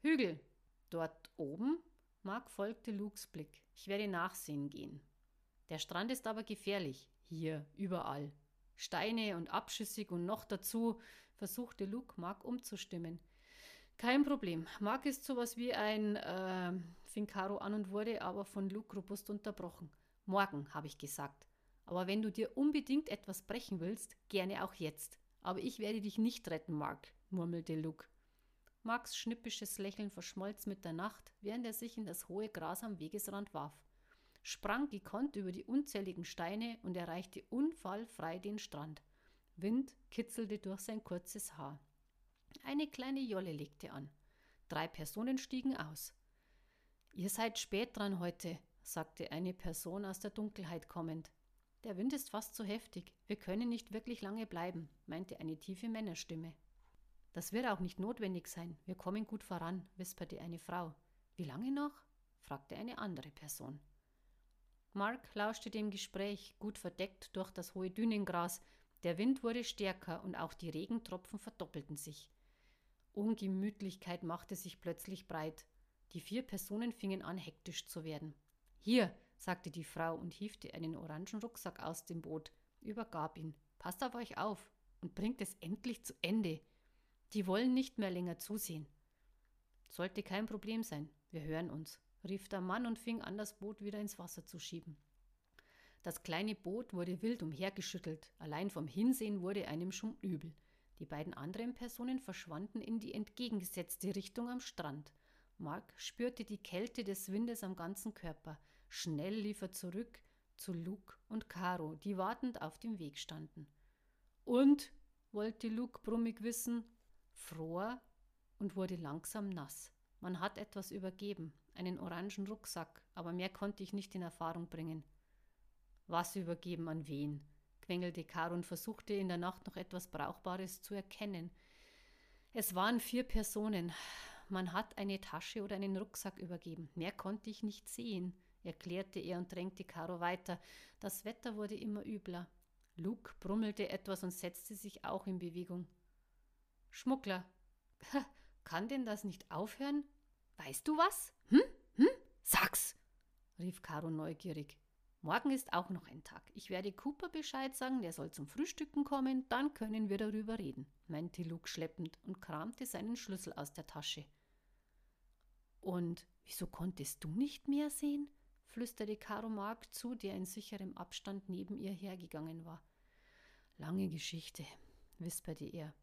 Hügel. Dort oben? Mark folgte Lukes Blick. Ich werde nachsehen gehen. Der Strand ist aber gefährlich. Hier, überall. Steine und abschüssig und noch dazu, versuchte Luke Mark umzustimmen. Kein Problem. Mark ist sowas wie ein, äh, fing Caro an und wurde aber von Luke robust unterbrochen. Morgen, habe ich gesagt. Aber wenn du dir unbedingt etwas brechen willst, gerne auch jetzt. Aber ich werde dich nicht retten, Mark, murmelte Luke. Marks schnippisches Lächeln verschmolz mit der Nacht, während er sich in das hohe Gras am Wegesrand warf, sprang gekonnt über die unzähligen Steine und erreichte unfallfrei den Strand. Wind kitzelte durch sein kurzes Haar. Eine kleine Jolle legte an. Drei Personen stiegen aus. Ihr seid spät dran heute, sagte eine Person aus der Dunkelheit kommend. Der Wind ist fast zu heftig. Wir können nicht wirklich lange bleiben, meinte eine tiefe Männerstimme. Das wird auch nicht notwendig sein. Wir kommen gut voran, wisperte eine Frau. Wie lange noch? fragte eine andere Person. Mark lauschte dem Gespräch, gut verdeckt durch das hohe Dünengras. Der Wind wurde stärker und auch die Regentropfen verdoppelten sich. Ungemütlichkeit machte sich plötzlich breit. Die vier Personen fingen an, hektisch zu werden. Hier, sagte die Frau und hiefte einen orangen Rucksack aus dem Boot, übergab ihn. Passt auf euch auf und bringt es endlich zu Ende. Die wollen nicht mehr länger zusehen. Sollte kein Problem sein, wir hören uns, rief der Mann und fing an, das Boot wieder ins Wasser zu schieben. Das kleine Boot wurde wild umhergeschüttelt, allein vom Hinsehen wurde einem schon übel. Die beiden anderen Personen verschwanden in die entgegengesetzte Richtung am Strand. Mark spürte die Kälte des Windes am ganzen Körper. Schnell lief er zurück zu Luke und Caro, die wartend auf dem Weg standen. Und? wollte Luke brummig wissen, fror und wurde langsam nass. Man hat etwas übergeben, einen orangen Rucksack, aber mehr konnte ich nicht in Erfahrung bringen. Was übergeben an wen? quengelte Caro und versuchte in der Nacht noch etwas Brauchbares zu erkennen. Es waren vier Personen. Man hat eine Tasche oder einen Rucksack übergeben. Mehr konnte ich nicht sehen, erklärte er und drängte Caro weiter. Das Wetter wurde immer übler. Luke brummelte etwas und setzte sich auch in Bewegung. Schmuggler. Kann denn das nicht aufhören? Weißt du was? Hm? Hm? Sag's! rief Caro neugierig. Morgen ist auch noch ein Tag. Ich werde Cooper Bescheid sagen, der soll zum Frühstücken kommen, dann können wir darüber reden, meinte Luke schleppend und kramte seinen Schlüssel aus der Tasche. Und wieso konntest du nicht mehr sehen? flüsterte Caro Mark zu, der in sicherem Abstand neben ihr hergegangen war. Lange Geschichte, wisperte er.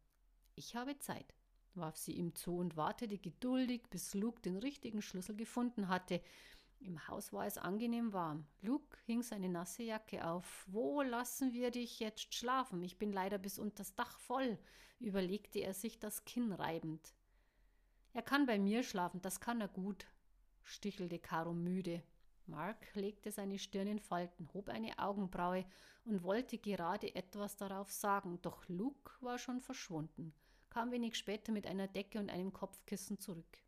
Ich habe Zeit, warf sie ihm zu und wartete geduldig, bis Luke den richtigen Schlüssel gefunden hatte. Im Haus war es angenehm warm. Luke hing seine nasse Jacke auf. Wo lassen wir dich jetzt schlafen? Ich bin leider bis unters Dach voll, überlegte er sich das Kinn reibend. Er kann bei mir schlafen, das kann er gut, stichelte Caro müde. Mark legte seine Stirn in Falten, hob eine Augenbraue und wollte gerade etwas darauf sagen, doch Luke war schon verschwunden kam wenig später mit einer Decke und einem Kopfkissen zurück.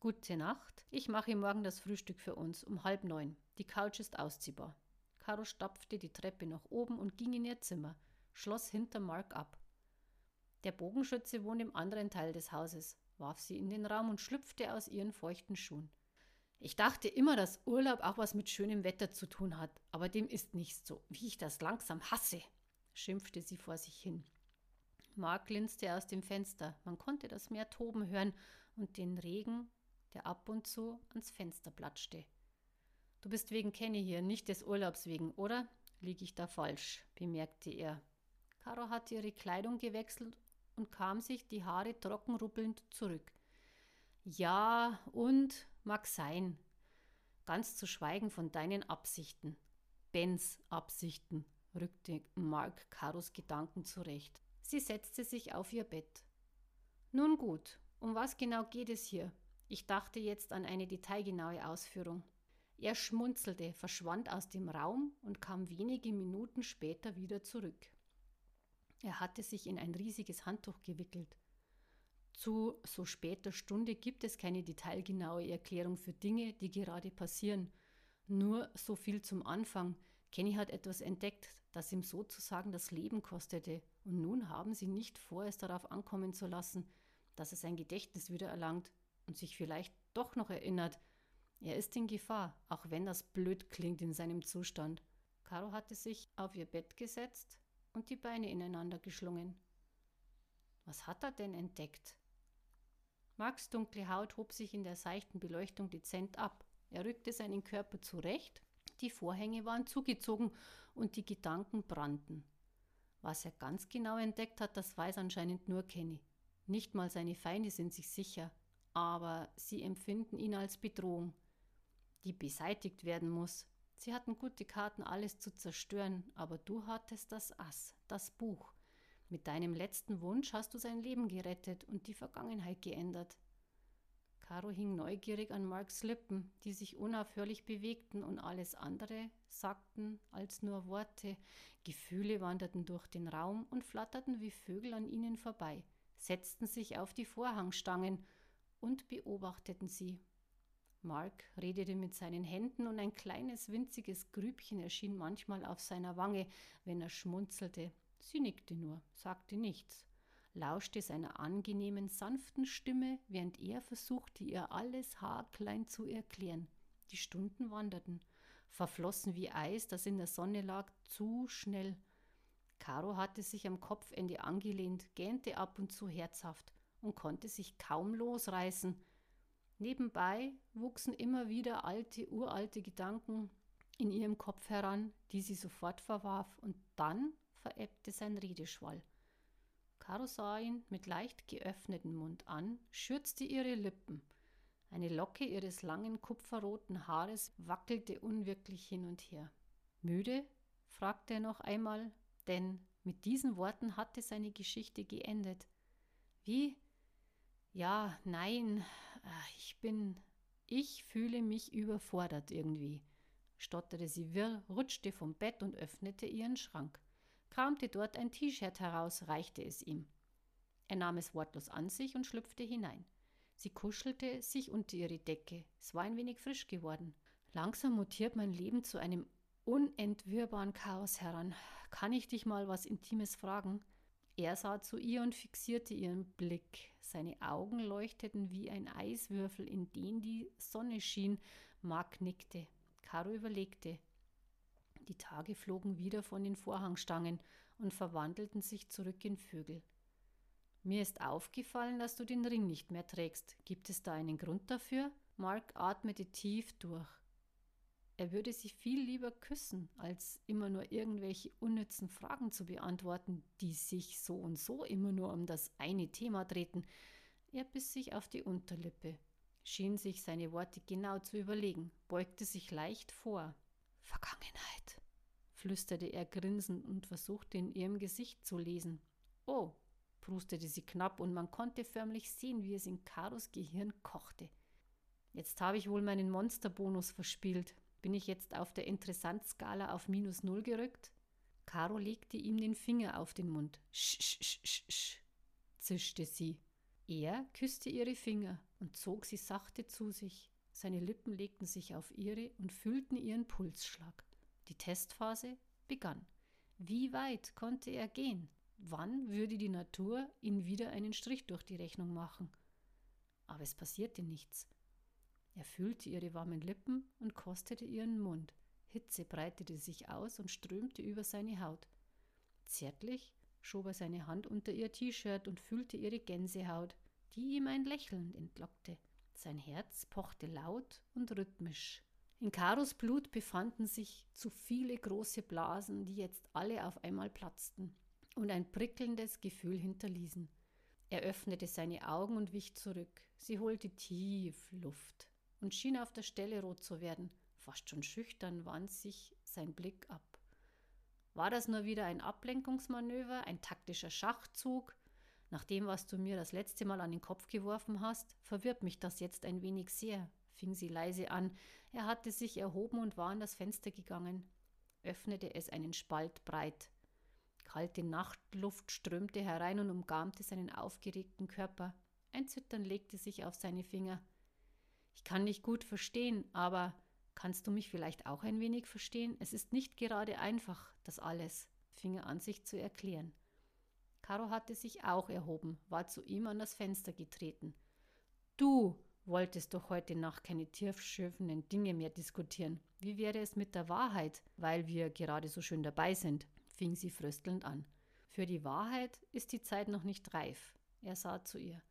Gute Nacht. Ich mache morgen das Frühstück für uns um halb neun. Die Couch ist ausziehbar. Caro stapfte die Treppe nach oben und ging in ihr Zimmer, schloss hinter Mark ab. Der Bogenschütze wohnt im anderen Teil des Hauses, warf sie in den Raum und schlüpfte aus ihren feuchten Schuhen. Ich dachte immer, dass Urlaub auch was mit schönem Wetter zu tun hat, aber dem ist nicht so, wie ich das langsam hasse, schimpfte sie vor sich hin. Mark glinste aus dem Fenster. Man konnte das Meer toben hören und den Regen, der ab und zu ans Fenster platschte. Du bist wegen Kenny hier, nicht des Urlaubs wegen, oder? Lieg ich da falsch, bemerkte er. Caro hatte ihre Kleidung gewechselt und kam sich die Haare trocken ruppelnd zurück. Ja, und mag sein. Ganz zu schweigen von deinen Absichten. Bens Absichten, rückte Mark Caros Gedanken zurecht. Sie setzte sich auf ihr Bett. Nun gut, um was genau geht es hier? Ich dachte jetzt an eine detailgenaue Ausführung. Er schmunzelte, verschwand aus dem Raum und kam wenige Minuten später wieder zurück. Er hatte sich in ein riesiges Handtuch gewickelt. Zu so später Stunde gibt es keine detailgenaue Erklärung für Dinge, die gerade passieren. Nur so viel zum Anfang. Kenny hat etwas entdeckt, das ihm sozusagen das Leben kostete, und nun haben sie nicht vor, es darauf ankommen zu lassen, dass er sein Gedächtnis wieder erlangt und sich vielleicht doch noch erinnert. Er ist in Gefahr, auch wenn das blöd klingt in seinem Zustand. Caro hatte sich auf ihr Bett gesetzt und die Beine ineinander geschlungen. Was hat er denn entdeckt? Marks dunkle Haut hob sich in der seichten Beleuchtung dezent ab. Er rückte seinen Körper zurecht, die Vorhänge waren zugezogen und die Gedanken brannten. Was er ganz genau entdeckt hat, das weiß anscheinend nur Kenny. Nicht mal seine Feinde sind sich sicher, aber sie empfinden ihn als Bedrohung, die beseitigt werden muss. Sie hatten gute Karten, alles zu zerstören, aber du hattest das Ass, das Buch. Mit deinem letzten Wunsch hast du sein Leben gerettet und die Vergangenheit geändert. Caro hing neugierig an Marks Lippen, die sich unaufhörlich bewegten und alles andere sagten als nur Worte. Gefühle wanderten durch den Raum und flatterten wie Vögel an ihnen vorbei, setzten sich auf die Vorhangstangen und beobachteten sie. Mark redete mit seinen Händen und ein kleines winziges Grübchen erschien manchmal auf seiner Wange, wenn er schmunzelte. Sie nickte nur, sagte nichts lauschte seiner angenehmen, sanften Stimme, während er versuchte, ihr alles haarklein zu erklären. Die Stunden wanderten, verflossen wie Eis, das in der Sonne lag, zu schnell. Caro hatte sich am Kopfende angelehnt, gähnte ab und zu herzhaft und konnte sich kaum losreißen. Nebenbei wuchsen immer wieder alte, uralte Gedanken in ihrem Kopf heran, die sie sofort verwarf, und dann verebbte sein Redeschwall. Caro sah ihn mit leicht geöffnetem Mund an, schürzte ihre Lippen. Eine Locke ihres langen kupferroten Haares wackelte unwirklich hin und her. Müde? fragte er noch einmal, denn mit diesen Worten hatte seine Geschichte geendet. Wie? Ja, nein, ich bin. Ich fühle mich überfordert irgendwie, stotterte sie wirr, rutschte vom Bett und öffnete ihren Schrank kramte dort ein T-Shirt heraus, reichte es ihm. Er nahm es wortlos an sich und schlüpfte hinein. Sie kuschelte sich unter ihre Decke. Es war ein wenig frisch geworden. Langsam mutiert mein Leben zu einem unentwirrbaren Chaos heran. Kann ich dich mal was Intimes fragen? Er sah zu ihr und fixierte ihren Blick. Seine Augen leuchteten wie ein Eiswürfel, in den die Sonne schien. Mark nickte. Caro überlegte. Die Tage flogen wieder von den Vorhangstangen und verwandelten sich zurück in Vögel. Mir ist aufgefallen, dass du den Ring nicht mehr trägst. Gibt es da einen Grund dafür? Mark atmete tief durch. Er würde sie viel lieber küssen, als immer nur irgendwelche unnützen Fragen zu beantworten, die sich so und so immer nur um das eine Thema drehten. Er biss sich auf die Unterlippe, schien sich seine Worte genau zu überlegen, beugte sich leicht vor. Vergangenheit flüsterte er grinsend und versuchte in ihrem Gesicht zu lesen. Oh, prustete sie knapp, und man konnte förmlich sehen, wie es in Karos Gehirn kochte. Jetzt habe ich wohl meinen Monsterbonus verspielt. Bin ich jetzt auf der Interessantskala auf minus null gerückt? Caro legte ihm den Finger auf den Mund. Sch, sch, sch, sch, zischte sie. Er küsste ihre Finger und zog sie sachte zu sich. Seine Lippen legten sich auf ihre und fühlten ihren Pulsschlag. Die Testphase begann. Wie weit konnte er gehen? Wann würde die Natur ihn wieder einen Strich durch die Rechnung machen? Aber es passierte nichts. Er fühlte ihre warmen Lippen und kostete ihren Mund. Hitze breitete sich aus und strömte über seine Haut. Zärtlich schob er seine Hand unter ihr T-Shirt und fühlte ihre Gänsehaut, die ihm ein Lächeln entlockte. Sein Herz pochte laut und rhythmisch. In Karos Blut befanden sich zu viele große Blasen, die jetzt alle auf einmal platzten und ein prickelndes Gefühl hinterließen. Er öffnete seine Augen und wich zurück. Sie holte tief Luft und schien auf der Stelle rot zu werden. Fast schon schüchtern wand sich sein Blick ab. War das nur wieder ein Ablenkungsmanöver, ein taktischer Schachzug? Nach dem, was du mir das letzte Mal an den Kopf geworfen hast, verwirrt mich das jetzt ein wenig sehr fing sie leise an. Er hatte sich erhoben und war an das Fenster gegangen, öffnete es einen Spalt breit. Kalte Nachtluft strömte herein und umgarmte seinen aufgeregten Körper. Ein Zittern legte sich auf seine Finger. Ich kann dich gut verstehen, aber kannst du mich vielleicht auch ein wenig verstehen? Es ist nicht gerade einfach, das alles, fing er an sich zu erklären. Caro hatte sich auch erhoben, war zu ihm an das Fenster getreten. Du, wolltest doch heute Nacht keine tiefschürfenden Dinge mehr diskutieren. Wie wäre es mit der Wahrheit, weil wir gerade so schön dabei sind? fing sie fröstelnd an. Für die Wahrheit ist die Zeit noch nicht reif. Er sah zu ihr.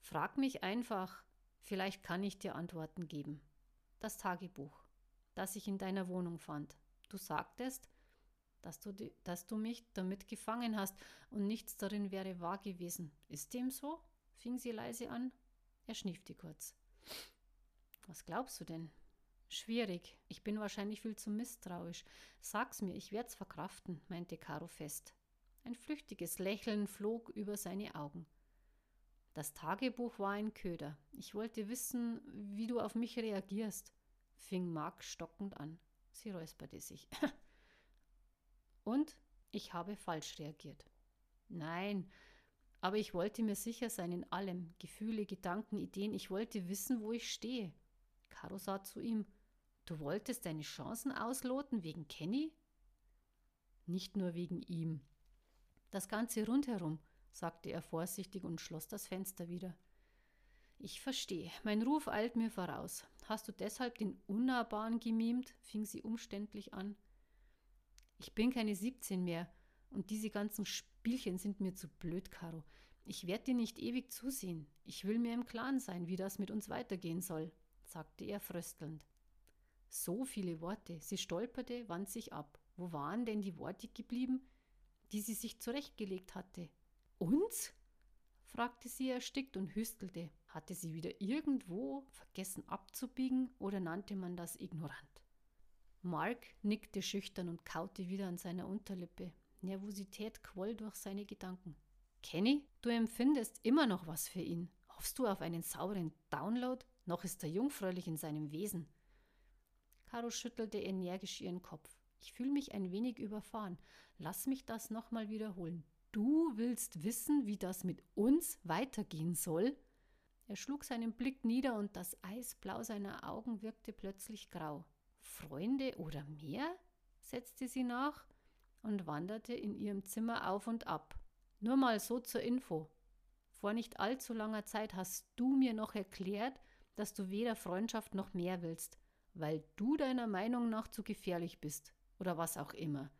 Frag mich einfach, vielleicht kann ich dir Antworten geben. Das Tagebuch, das ich in deiner Wohnung fand. Du sagtest, dass du, dass du mich damit gefangen hast und nichts darin wäre wahr gewesen. Ist dem so? fing sie leise an. Er schniefte kurz. Was glaubst du denn? Schwierig. Ich bin wahrscheinlich viel zu misstrauisch. Sag's mir, ich werd's verkraften, meinte Caro fest. Ein flüchtiges Lächeln flog über seine Augen. Das Tagebuch war ein Köder. Ich wollte wissen, wie du auf mich reagierst, fing Mark stockend an. Sie räusperte sich. Und ich habe falsch reagiert. Nein, aber ich wollte mir sicher sein in allem. Gefühle, Gedanken, Ideen. Ich wollte wissen, wo ich stehe. Caro sah zu ihm. Du wolltest deine Chancen ausloten wegen Kenny? Nicht nur wegen ihm. Das Ganze rundherum, sagte er vorsichtig und schloss das Fenster wieder. Ich verstehe. Mein Ruf eilt mir voraus. Hast du deshalb den Unnahbaren gemimt? fing sie umständlich an. Ich bin keine 17 mehr und diese ganzen Spielchen sind mir zu blöd, Caro. Ich werde dir nicht ewig zusehen. Ich will mir im Klaren sein, wie das mit uns weitergehen soll, sagte er fröstelnd. So viele Worte. Sie stolperte, wand sich ab. Wo waren denn die Worte geblieben, die sie sich zurechtgelegt hatte? Uns? fragte sie erstickt und hüstelte. Hatte sie wieder irgendwo vergessen abzubiegen oder nannte man das ignorant? Mark nickte schüchtern und kaute wieder an seiner Unterlippe. Nervosität quoll durch seine Gedanken. Kenny, du empfindest immer noch was für ihn. Hoffst du auf einen sauren Download? Noch ist er jungfräulich in seinem Wesen. Caro schüttelte energisch ihren Kopf. Ich fühle mich ein wenig überfahren. Lass mich das nochmal wiederholen. Du willst wissen, wie das mit uns weitergehen soll? Er schlug seinen Blick nieder und das Eisblau seiner Augen wirkte plötzlich grau. Freunde oder mehr? setzte sie nach und wanderte in ihrem Zimmer auf und ab. Nur mal so zur Info. Vor nicht allzu langer Zeit hast du mir noch erklärt, dass du weder Freundschaft noch mehr willst, weil du deiner Meinung nach zu gefährlich bist oder was auch immer.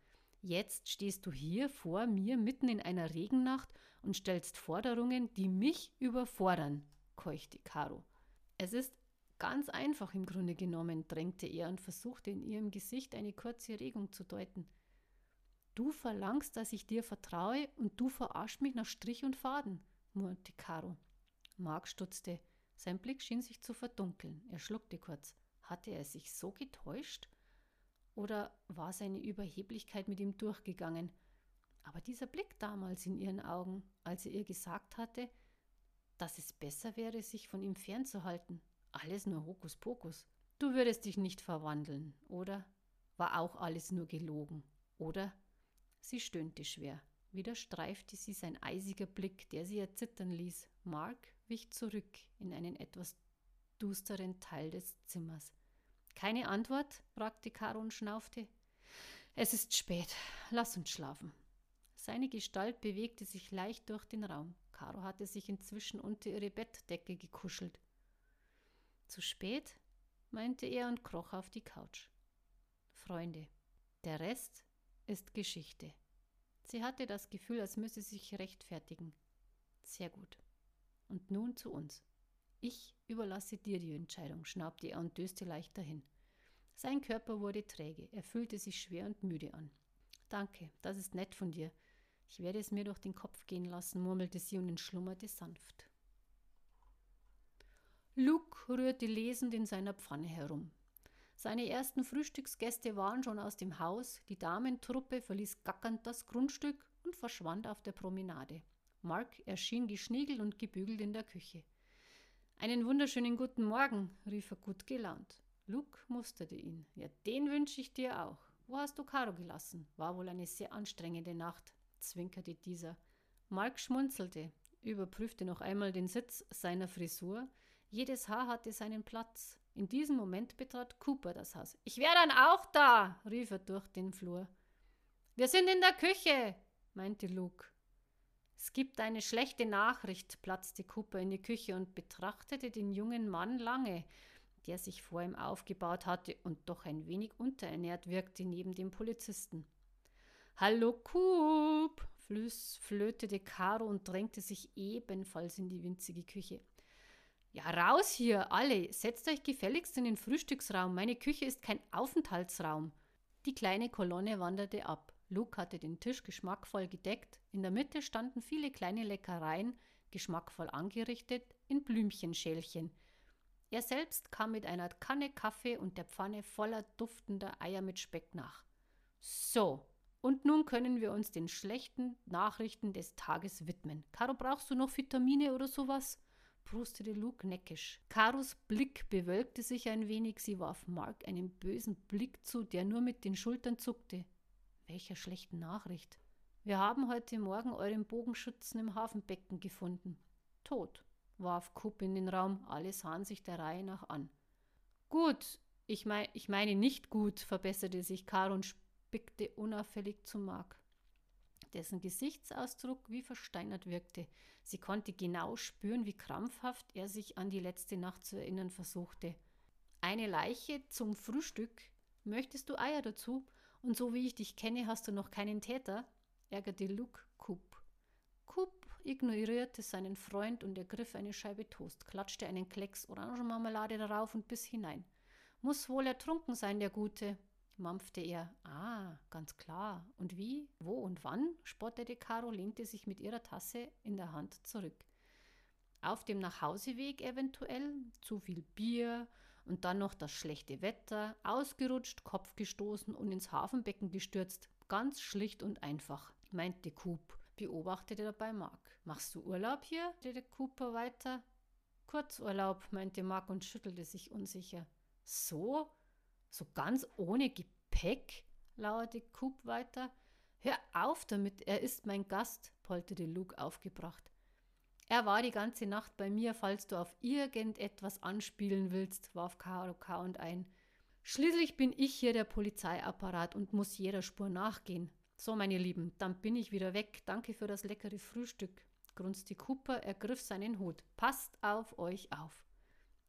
Jetzt stehst du hier vor mir mitten in einer Regennacht und stellst Forderungen, die mich überfordern, keuchte Caro. Es ist ganz einfach im Grunde genommen, drängte er und versuchte in ihrem Gesicht eine kurze Regung zu deuten. Du verlangst, dass ich dir vertraue und du verarschst mich nach Strich und Faden, murrte Caro. Mark stutzte. Sein Blick schien sich zu verdunkeln. Er schluckte kurz. Hatte er sich so getäuscht? Oder war seine Überheblichkeit mit ihm durchgegangen? Aber dieser Blick damals in ihren Augen, als er ihr gesagt hatte, dass es besser wäre, sich von ihm fernzuhalten. Alles nur Hokuspokus. Du würdest dich nicht verwandeln, oder? War auch alles nur gelogen, oder? Sie stöhnte schwer. Wieder streifte sie sein eisiger Blick, der sie erzittern ließ. Mark wich zurück in einen etwas dusteren Teil des Zimmers. Keine Antwort? fragte Caro und schnaufte. Es ist spät. Lass uns schlafen. Seine Gestalt bewegte sich leicht durch den Raum. Caro hatte sich inzwischen unter ihre Bettdecke gekuschelt. Zu spät? meinte er und kroch auf die Couch. Freunde, der Rest ist Geschichte. Sie hatte das Gefühl, als müsse sie sich rechtfertigen. Sehr gut. Und nun zu uns. Ich überlasse dir die Entscheidung, schnaubte er und döste leicht dahin. Sein Körper wurde träge, er fühlte sich schwer und müde an. Danke, das ist nett von dir. Ich werde es mir durch den Kopf gehen lassen, murmelte sie und entschlummerte sanft. Luke rührte lesend in seiner Pfanne herum. Seine ersten Frühstücksgäste waren schon aus dem Haus, die Damentruppe verließ gackernd das Grundstück und verschwand auf der Promenade. Mark erschien geschniegelt und gebügelt in der Küche. Einen wunderschönen guten Morgen, rief er gut gelaunt. Luke musterte ihn. Ja, den wünsche ich dir auch. Wo hast du Caro gelassen? War wohl eine sehr anstrengende Nacht, zwinkerte dieser. Mark schmunzelte, überprüfte noch einmal den Sitz seiner Frisur. Jedes Haar hatte seinen Platz. In diesem Moment betrat Cooper das Haus. Ich wäre dann auch da, rief er durch den Flur. Wir sind in der Küche, meinte Luke. Es gibt eine schlechte Nachricht, platzte Cooper in die Küche und betrachtete den jungen Mann lange, der sich vor ihm aufgebaut hatte und doch ein wenig unterernährt wirkte neben dem Polizisten. Hallo Coop, flötete Caro und drängte sich ebenfalls in die winzige Küche. Ja, raus hier, alle, setzt euch gefälligst in den Frühstücksraum. Meine Küche ist kein Aufenthaltsraum. Die kleine Kolonne wanderte ab. Luke hatte den Tisch geschmackvoll gedeckt. In der Mitte standen viele kleine Leckereien, geschmackvoll angerichtet, in Blümchenschälchen. Er selbst kam mit einer Kanne Kaffee und der Pfanne voller duftender Eier mit Speck nach. So, und nun können wir uns den schlechten Nachrichten des Tages widmen. Caro, brauchst du noch Vitamine oder sowas? Prustete Luke neckisch. Karos Blick bewölkte sich ein wenig. Sie warf Mark einen bösen Blick zu, der nur mit den Schultern zuckte. Welcher schlechten Nachricht? Wir haben heute Morgen euren Bogenschützen im Hafenbecken gefunden. Tot, warf Kupp in den Raum. Alle sahen sich der Reihe nach an. Gut, ich, mein, ich meine nicht gut, verbesserte sich Caro und spickte unauffällig zu Mark dessen Gesichtsausdruck wie versteinert wirkte. Sie konnte genau spüren, wie krampfhaft er sich an die letzte Nacht zu erinnern versuchte. Eine Leiche zum Frühstück? Möchtest du Eier dazu? Und so wie ich dich kenne, hast du noch keinen Täter? ärgerte Luke Coop. Coop ignorierte seinen Freund und ergriff eine Scheibe Toast, klatschte einen Klecks Orangenmarmelade darauf und biss hinein. Muss wohl ertrunken sein, der Gute mampfte er. Ah, ganz klar. Und wie, wo und wann? spottete Caro, lehnte sich mit ihrer Tasse in der Hand zurück. Auf dem Nachhauseweg eventuell, zu viel Bier und dann noch das schlechte Wetter, ausgerutscht, Kopf gestoßen und ins Hafenbecken gestürzt. Ganz schlicht und einfach, meinte Coop, beobachtete dabei Mark. Machst du Urlaub hier? redete Cooper weiter. Kurzurlaub, meinte Mark und schüttelte sich unsicher. So? So ganz ohne Gepäck? lauerte Coop weiter. Hör auf damit, er ist mein Gast, polterte Luke aufgebracht. Er war die ganze Nacht bei mir, falls du auf irgendetwas anspielen willst, warf Karo kauend ein. Schließlich bin ich hier der Polizeiapparat und muss jeder Spur nachgehen. So, meine Lieben, dann bin ich wieder weg. Danke für das leckere Frühstück, grunzte Cooper, ergriff seinen Hut. Passt auf euch auf.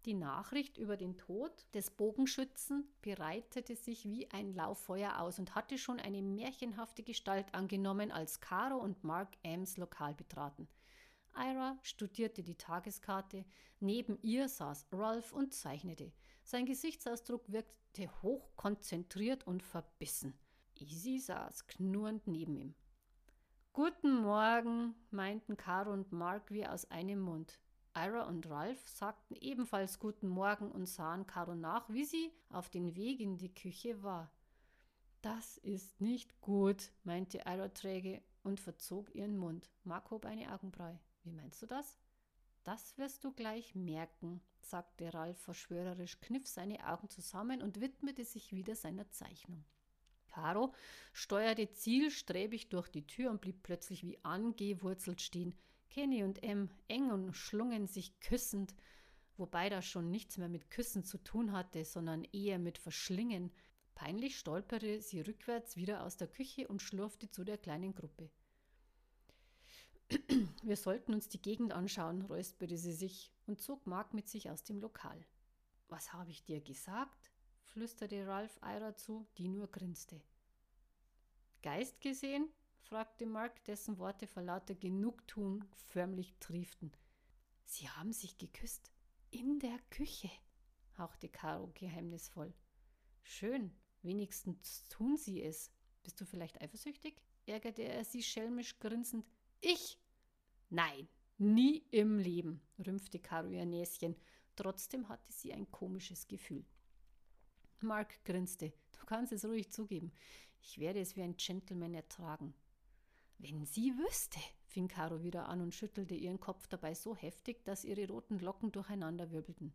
Die Nachricht über den Tod des Bogenschützen bereitete sich wie ein Lauffeuer aus und hatte schon eine märchenhafte Gestalt angenommen, als Caro und Mark Ams Lokal betraten. Ira studierte die Tageskarte, neben ihr saß Ralph und zeichnete. Sein Gesichtsausdruck wirkte hochkonzentriert und verbissen. Easy saß knurrend neben ihm. Guten Morgen, meinten Caro und Mark wie aus einem Mund. Ira und Ralph sagten ebenfalls Guten Morgen und sahen Caro nach, wie sie auf den Weg in die Küche war. Das ist nicht gut, meinte Ira träge und verzog ihren Mund. Mark hob eine Augenbraue. Wie meinst du das? Das wirst du gleich merken, sagte Ralph verschwörerisch, kniff seine Augen zusammen und widmete sich wieder seiner Zeichnung. Caro steuerte zielstrebig durch die Tür und blieb plötzlich wie angewurzelt stehen. Kenny und Em eng und schlungen sich küssend, wobei das schon nichts mehr mit Küssen zu tun hatte, sondern eher mit Verschlingen. Peinlich stolperte sie rückwärts wieder aus der Küche und schlurfte zu der kleinen Gruppe. Wir sollten uns die Gegend anschauen, räusperte sie sich und zog Mark mit sich aus dem Lokal. Was habe ich dir gesagt? flüsterte Ralph Ira zu, die nur grinste. Geist gesehen? Fragte Mark, dessen Worte vor lauter Genugtuung förmlich trieften. Sie haben sich geküsst. In der Küche, hauchte Caro geheimnisvoll. Schön, wenigstens tun sie es. Bist du vielleicht eifersüchtig? ärgerte er sie schelmisch grinsend. Ich? Nein, nie im Leben, rümpfte Caro ihr Näschen. Trotzdem hatte sie ein komisches Gefühl. Mark grinste. Du kannst es ruhig zugeben. Ich werde es wie ein Gentleman ertragen. Wenn sie wüsste, fing Caro wieder an und schüttelte ihren Kopf dabei so heftig, dass ihre roten Locken durcheinander wirbelten.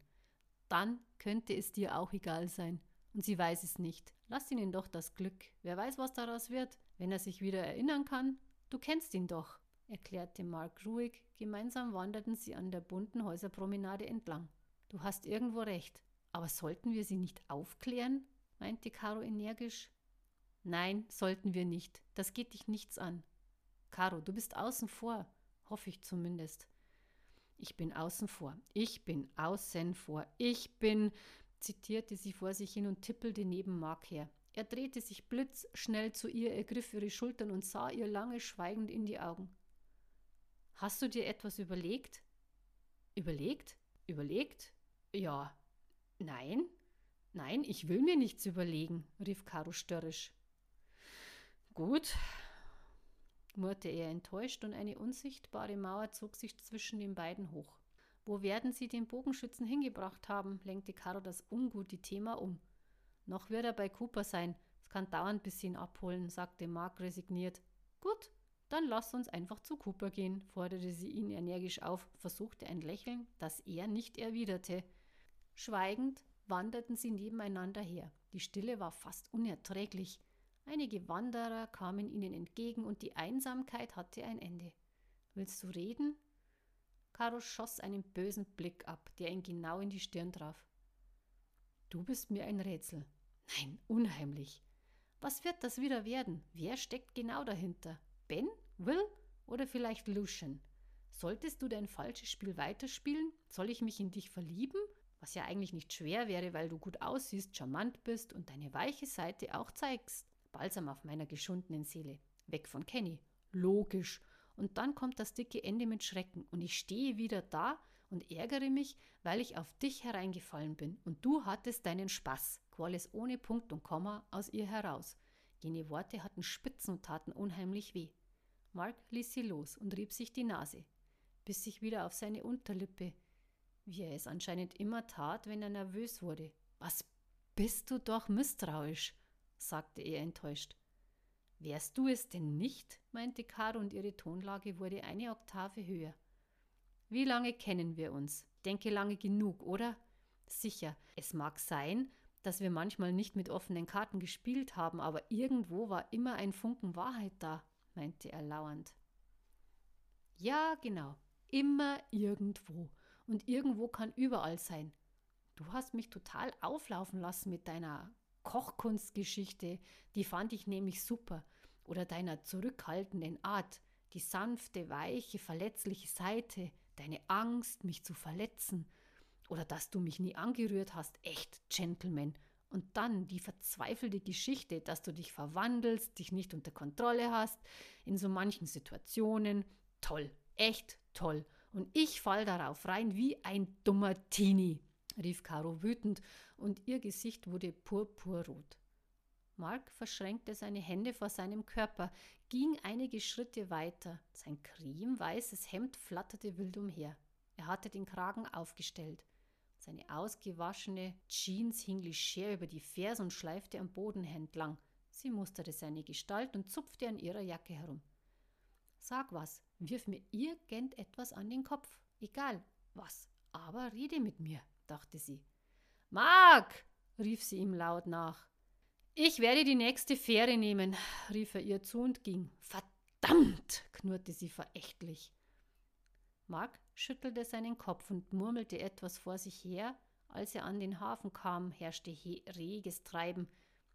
Dann könnte es dir auch egal sein. Und sie weiß es nicht. Lass ihnen doch das Glück. Wer weiß, was daraus wird, wenn er sich wieder erinnern kann. Du kennst ihn doch, erklärte Mark ruhig. Gemeinsam wanderten sie an der bunten Häuserpromenade entlang. Du hast irgendwo recht. Aber sollten wir sie nicht aufklären? meinte Caro energisch. Nein, sollten wir nicht. Das geht dich nichts an. Caro, du bist außen vor, hoffe ich zumindest. Ich bin außen vor. Ich bin außen vor. Ich bin, zitierte sie vor sich hin und tippelte neben Mark her. Er drehte sich blitzschnell zu ihr, ergriff ihre Schultern und sah ihr lange schweigend in die Augen. Hast du dir etwas überlegt? Überlegt? Überlegt? Ja. Nein? Nein, ich will mir nichts überlegen, rief Caro störrisch. Gut, murrte er enttäuscht und eine unsichtbare Mauer zog sich zwischen den beiden hoch. Wo werden Sie den Bogenschützen hingebracht haben? lenkte Caro das ungute Thema um. Noch wird er bei Cooper sein. Es kann dauern, bis sie ihn abholen, sagte Mark resigniert. Gut, dann lass uns einfach zu Cooper gehen, forderte sie ihn energisch auf, versuchte ein Lächeln, das er nicht erwiderte. Schweigend wanderten sie nebeneinander her. Die Stille war fast unerträglich. Einige Wanderer kamen ihnen entgegen und die Einsamkeit hatte ein Ende. Willst du reden? Caro schoss einen bösen Blick ab, der ihn genau in die Stirn traf. Du bist mir ein Rätsel. Nein, unheimlich. Was wird das wieder werden? Wer steckt genau dahinter? Ben? Will? Oder vielleicht Lucian? Solltest du dein falsches Spiel weiterspielen? Soll ich mich in dich verlieben? Was ja eigentlich nicht schwer wäre, weil du gut aussiehst, charmant bist und deine weiche Seite auch zeigst. Balsam auf meiner geschundenen Seele. Weg von Kenny. Logisch. Und dann kommt das dicke Ende mit Schrecken und ich stehe wieder da und ärgere mich, weil ich auf dich hereingefallen bin und du hattest deinen Spaß, quoll es ohne Punkt und Komma aus ihr heraus. Jene Worte hatten Spitzen und taten unheimlich weh. Mark ließ sie los und rieb sich die Nase, biss sich wieder auf seine Unterlippe, wie er es anscheinend immer tat, wenn er nervös wurde. Was bist du doch misstrauisch, sagte er enttäuscht. Wärst du es denn nicht? meinte Caro und ihre Tonlage wurde eine Oktave höher. Wie lange kennen wir uns? Denke lange genug, oder? Sicher, es mag sein, dass wir manchmal nicht mit offenen Karten gespielt haben, aber irgendwo war immer ein Funken Wahrheit da, meinte er lauernd. Ja, genau, immer irgendwo. Und irgendwo kann überall sein. Du hast mich total auflaufen lassen mit deiner Kochkunstgeschichte, die fand ich nämlich super, oder deiner zurückhaltenden Art, die sanfte, weiche, verletzliche Seite, deine Angst, mich zu verletzen oder dass du mich nie angerührt hast, echt Gentleman. Und dann die verzweifelte Geschichte, dass du dich verwandelst, dich nicht unter Kontrolle hast, in so manchen Situationen. Toll, echt toll. Und ich fall darauf rein wie ein dummer Teenie, rief Caro wütend, und ihr Gesicht wurde purpurrot. Mark verschränkte seine Hände vor seinem Körper, ging einige Schritte weiter. Sein cremeweißes Hemd flatterte wild umher. Er hatte den Kragen aufgestellt. Seine ausgewaschene Jeans hing leger über die Ferse und schleifte am Boden entlang. Sie musterte seine Gestalt und zupfte an ihrer Jacke herum. Sag was, wirf mir irgendetwas an den Kopf, egal was, aber rede mit mir, dachte sie. Mark! rief sie ihm laut nach. Ich werde die nächste Fähre nehmen, rief er ihr zu und ging. Verdammt! knurrte sie verächtlich. Mark schüttelte seinen Kopf und murmelte etwas vor sich her. Als er an den Hafen kam, herrschte reges Treiben.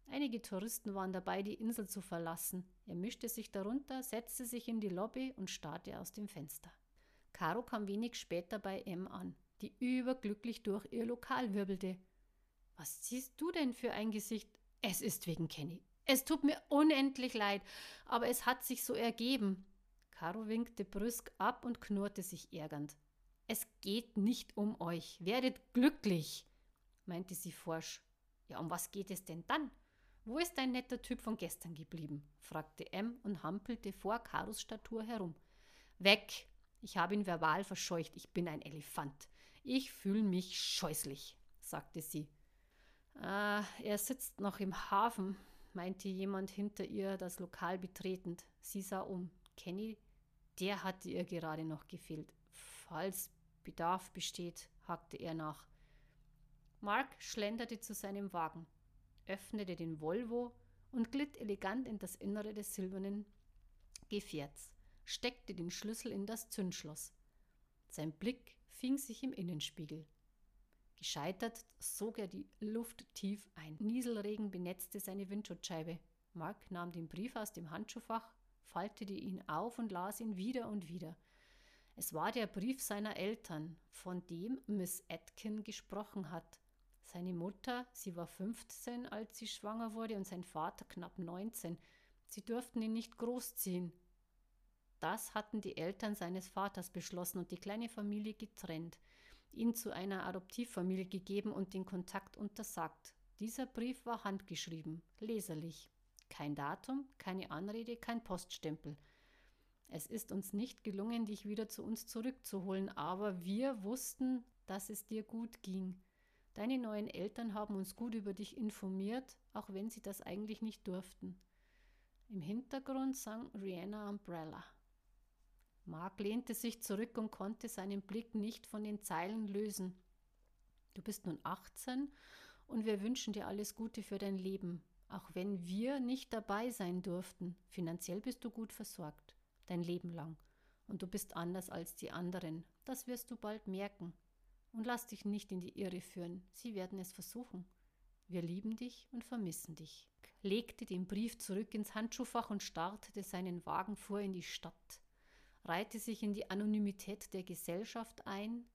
Einige Touristen waren dabei, die Insel zu verlassen. Er mischte sich darunter, setzte sich in die Lobby und starrte aus dem Fenster. Caro kam wenig später bei M an, die überglücklich durch ihr Lokal wirbelte. Was siehst du denn für ein Gesicht? Es ist wegen Kenny. Es tut mir unendlich leid, aber es hat sich so ergeben. Caro winkte brüsk ab und knurrte sich ärgernd. Es geht nicht um euch. Werdet glücklich, meinte sie forsch. Ja, um was geht es denn dann? Wo ist dein netter Typ von gestern geblieben? fragte M und hampelte vor Karos Statur herum. Weg! Ich habe ihn verbal verscheucht. Ich bin ein Elefant. Ich fühle mich scheußlich, sagte sie. Ah, er sitzt noch im Hafen, meinte jemand hinter ihr, das Lokal betretend. Sie sah um. Kenny, der hatte ihr gerade noch gefehlt. Falls Bedarf besteht, hakte er nach. Mark schlenderte zu seinem Wagen, öffnete den Volvo und glitt elegant in das Innere des silbernen Gefährts, steckte den Schlüssel in das Zündschloss. Sein Blick fing sich im Innenspiegel. Gescheitert sog er die Luft tief ein. Nieselregen benetzte seine Windschutzscheibe. Mark nahm den Brief aus dem Handschuhfach, faltete ihn auf und las ihn wieder und wieder. Es war der Brief seiner Eltern, von dem Miss Atkin gesprochen hat. Seine Mutter, sie war 15, als sie schwanger wurde, und sein Vater knapp 19. Sie durften ihn nicht großziehen. Das hatten die Eltern seines Vaters beschlossen und die kleine Familie getrennt, ihn zu einer Adoptivfamilie gegeben und den Kontakt untersagt. Dieser Brief war handgeschrieben, leserlich. Kein Datum, keine Anrede, kein Poststempel. Es ist uns nicht gelungen, dich wieder zu uns zurückzuholen, aber wir wussten, dass es dir gut ging. Deine neuen Eltern haben uns gut über dich informiert, auch wenn sie das eigentlich nicht durften. Im Hintergrund sang Rihanna Umbrella. Mark lehnte sich zurück und konnte seinen Blick nicht von den Zeilen lösen. Du bist nun 18 und wir wünschen dir alles Gute für dein Leben, auch wenn wir nicht dabei sein durften. Finanziell bist du gut versorgt, dein Leben lang. Und du bist anders als die anderen. Das wirst du bald merken. Und lass dich nicht in die Irre führen. Sie werden es versuchen. Wir lieben dich und vermissen dich. legte den Brief zurück ins Handschuhfach und startete seinen Wagen vor in die Stadt reihte sich in die Anonymität der Gesellschaft ein,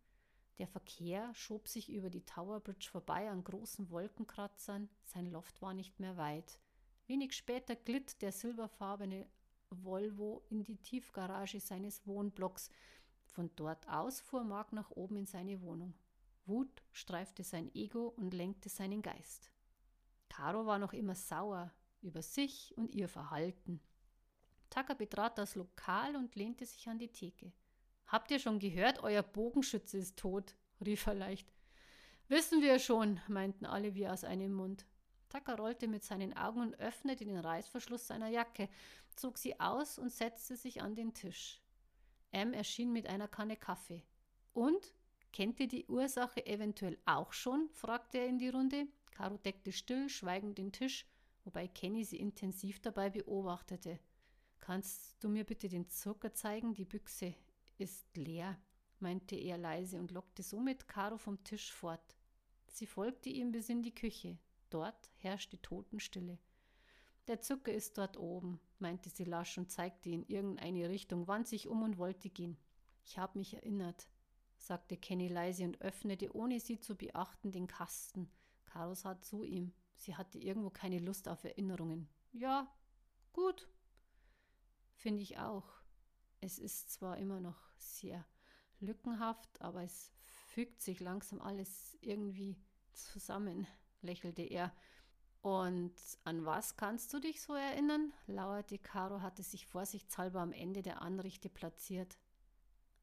der Verkehr schob sich über die Tower Bridge vorbei an großen Wolkenkratzern, sein Loft war nicht mehr weit. Wenig später glitt der silberfarbene Volvo in die Tiefgarage seines Wohnblocks. Von dort aus fuhr Mark nach oben in seine Wohnung. Wut streifte sein Ego und lenkte seinen Geist. Caro war noch immer sauer über sich und ihr Verhalten. Tucker betrat das Lokal und lehnte sich an die Theke. Habt ihr schon gehört, euer Bogenschütze ist tot? rief er leicht. Wissen wir schon, meinten alle wie aus einem Mund. Tucker rollte mit seinen Augen und öffnete den Reißverschluss seiner Jacke, zog sie aus und setzte sich an den Tisch. M erschien mit einer Kanne Kaffee. Und? Kennt ihr die Ursache eventuell auch schon? fragte er in die Runde. Caro deckte still, schweigend den Tisch, wobei Kenny sie intensiv dabei beobachtete. Kannst du mir bitte den Zucker zeigen? Die Büchse ist leer, meinte er leise und lockte somit Caro vom Tisch fort. Sie folgte ihm bis in die Küche. Dort herrschte Totenstille. Der Zucker ist dort oben, meinte sie lasch und zeigte in irgendeine Richtung, wand sich um und wollte gehen. Ich habe mich erinnert, sagte Kenny leise und öffnete, ohne sie zu beachten, den Kasten. Caro sah zu ihm. Sie hatte irgendwo keine Lust auf Erinnerungen. Ja, gut, Finde ich auch. Es ist zwar immer noch sehr lückenhaft, aber es fügt sich langsam alles irgendwie zusammen, lächelte er. Und an was kannst du dich so erinnern? lauerte Caro, hatte sich vorsichtshalber am Ende der Anrichte platziert.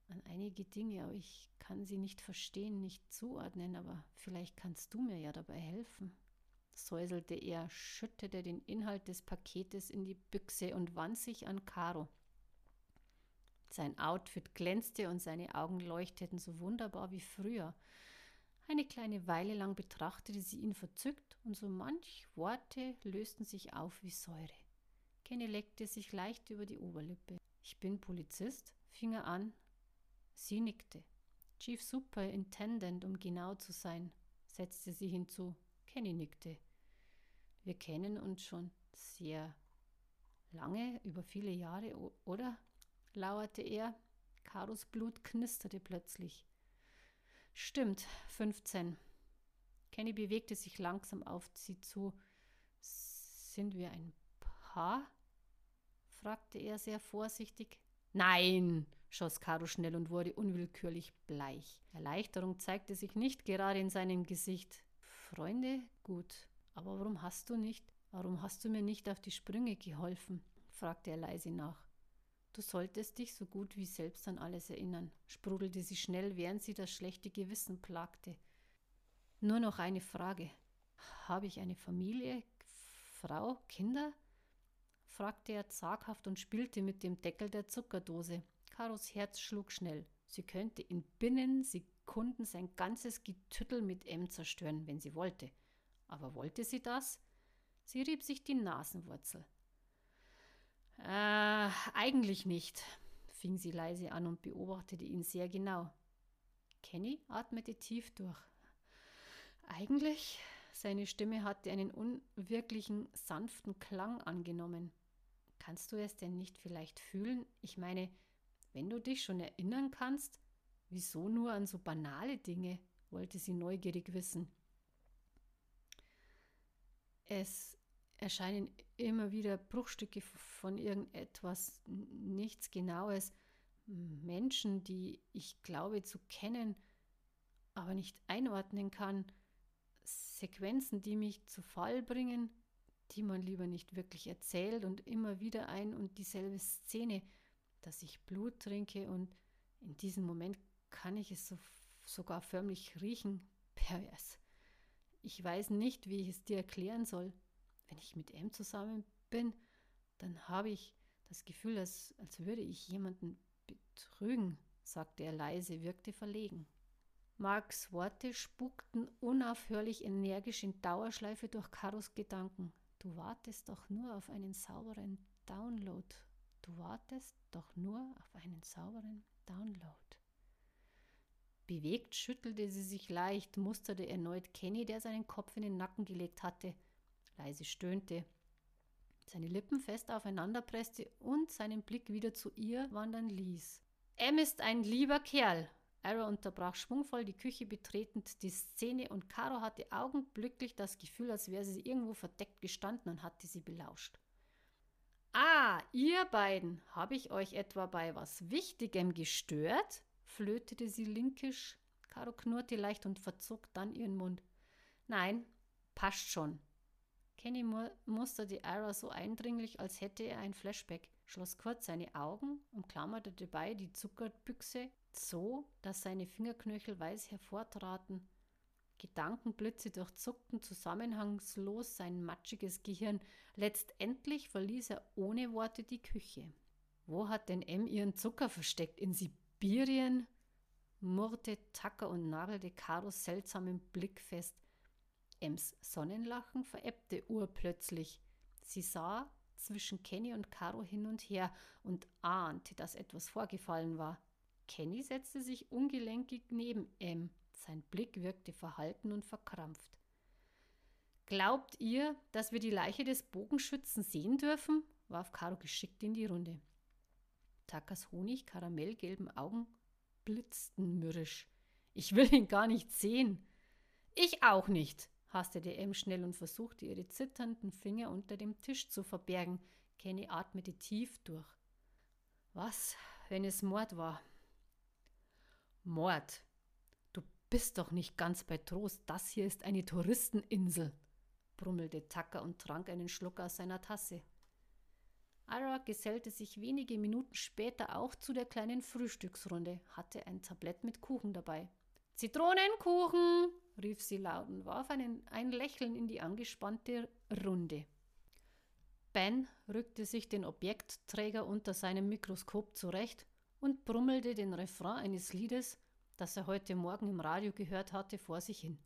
An einige Dinge, aber ich kann sie nicht verstehen, nicht zuordnen, aber vielleicht kannst du mir ja dabei helfen säuselte er, schüttete den Inhalt des Paketes in die Büchse und wand sich an Caro. Sein Outfit glänzte und seine Augen leuchteten so wunderbar wie früher. Eine kleine Weile lang betrachtete sie ihn verzückt und so manch Worte lösten sich auf wie Säure. Kenny leckte sich leicht über die Oberlippe. Ich bin Polizist, fing er an. Sie nickte. Chief Superintendent, um genau zu sein, setzte sie hinzu. Kenny nickte. Wir kennen uns schon sehr lange, über viele Jahre, oder? lauerte er. Karos Blut knisterte plötzlich. Stimmt, 15. Kenny bewegte sich langsam auf sie zu. Sind wir ein Paar? fragte er sehr vorsichtig. Nein, schoss Caro schnell und wurde unwillkürlich bleich. Erleichterung zeigte sich nicht gerade in seinem Gesicht. Freunde? Gut. Aber warum hast du nicht, warum hast du mir nicht auf die Sprünge geholfen? fragte er leise nach. Du solltest dich so gut wie selbst an alles erinnern, sprudelte sie schnell, während sie das schlechte Gewissen plagte. Nur noch eine Frage. Habe ich eine Familie, Frau, Kinder? fragte er zaghaft und spielte mit dem Deckel der Zuckerdose. Karos Herz schlug schnell. Sie könnte in binnen Sekunden sein ganzes Getüttel mit M zerstören, wenn sie wollte. Aber wollte sie das? Sie rieb sich die Nasenwurzel. Äh, eigentlich nicht, fing sie leise an und beobachtete ihn sehr genau. Kenny atmete tief durch. Eigentlich? Seine Stimme hatte einen unwirklichen, sanften Klang angenommen. Kannst du es denn nicht vielleicht fühlen? Ich meine, wenn du dich schon erinnern kannst, wieso nur an so banale Dinge? wollte sie neugierig wissen. Es erscheinen immer wieder Bruchstücke von irgendetwas, nichts Genaues. Menschen, die ich glaube zu kennen, aber nicht einordnen kann. Sequenzen, die mich zu Fall bringen, die man lieber nicht wirklich erzählt und immer wieder ein und dieselbe Szene, dass ich Blut trinke und in diesem Moment kann ich es so, sogar förmlich riechen. Pervers. Ich weiß nicht, wie ich es dir erklären soll. Wenn ich mit M zusammen bin, dann habe ich das Gefühl, als, als würde ich jemanden betrügen, sagte er leise, wirkte verlegen. Marks Worte spukten unaufhörlich energisch in Dauerschleife durch Karos Gedanken. Du wartest doch nur auf einen sauberen Download. Du wartest doch nur auf einen sauberen Download. Bewegt schüttelte sie sich leicht, musterte erneut Kenny, der seinen Kopf in den Nacken gelegt hatte, leise stöhnte, seine Lippen fest aufeinander presste und seinen Blick wieder zu ihr wandern ließ. Em ist ein lieber Kerl. Ara unterbrach schwungvoll die Küche betretend die Szene und Caro hatte augenblicklich das Gefühl, als wäre sie irgendwo verdeckt gestanden und hatte sie belauscht. Ah, ihr beiden, habe ich euch etwa bei was Wichtigem gestört? Flötete sie linkisch. Caro knurrte leicht und verzog dann ihren Mund. Nein, passt schon. Kenny musterte Ira so eindringlich, als hätte er ein Flashback, schloss kurz seine Augen, umklammerte dabei die Zuckerbüchse so, dass seine Fingerknöchel weiß hervortraten. Gedankenblitze durchzuckten zusammenhangslos sein matschiges Gehirn. Letztendlich verließ er ohne Worte die Küche. Wo hat denn M ihren Zucker versteckt? In Sibirien? murrte Tucker und nagelte Karos seltsamen Blick fest. Ems Sonnenlachen verebbte urplötzlich. Sie sah zwischen Kenny und Caro hin und her und ahnte, dass etwas vorgefallen war. Kenny setzte sich ungelenkig neben Em. Sein Blick wirkte verhalten und verkrampft. Glaubt ihr, dass wir die Leiche des Bogenschützen sehen dürfen? warf Caro geschickt in die Runde. Takas Honig-karamellgelben Augen blitzten mürrisch. Ich will ihn gar nicht sehen. Ich auch nicht, hastete M schnell und versuchte, ihre zitternden Finger unter dem Tisch zu verbergen. Kenny atmete tief durch. Was, wenn es Mord war? Mord. Du bist doch nicht ganz bei Trost. Das hier ist eine Touristeninsel, brummelte Tucker und trank einen Schluck aus seiner Tasse. Ira gesellte sich wenige Minuten später auch zu der kleinen Frühstücksrunde, hatte ein Tablett mit Kuchen dabei. Zitronenkuchen, rief sie laut und warf einen, ein Lächeln in die angespannte Runde. Ben rückte sich den Objektträger unter seinem Mikroskop zurecht und brummelte den Refrain eines Liedes, das er heute Morgen im Radio gehört hatte, vor sich hin.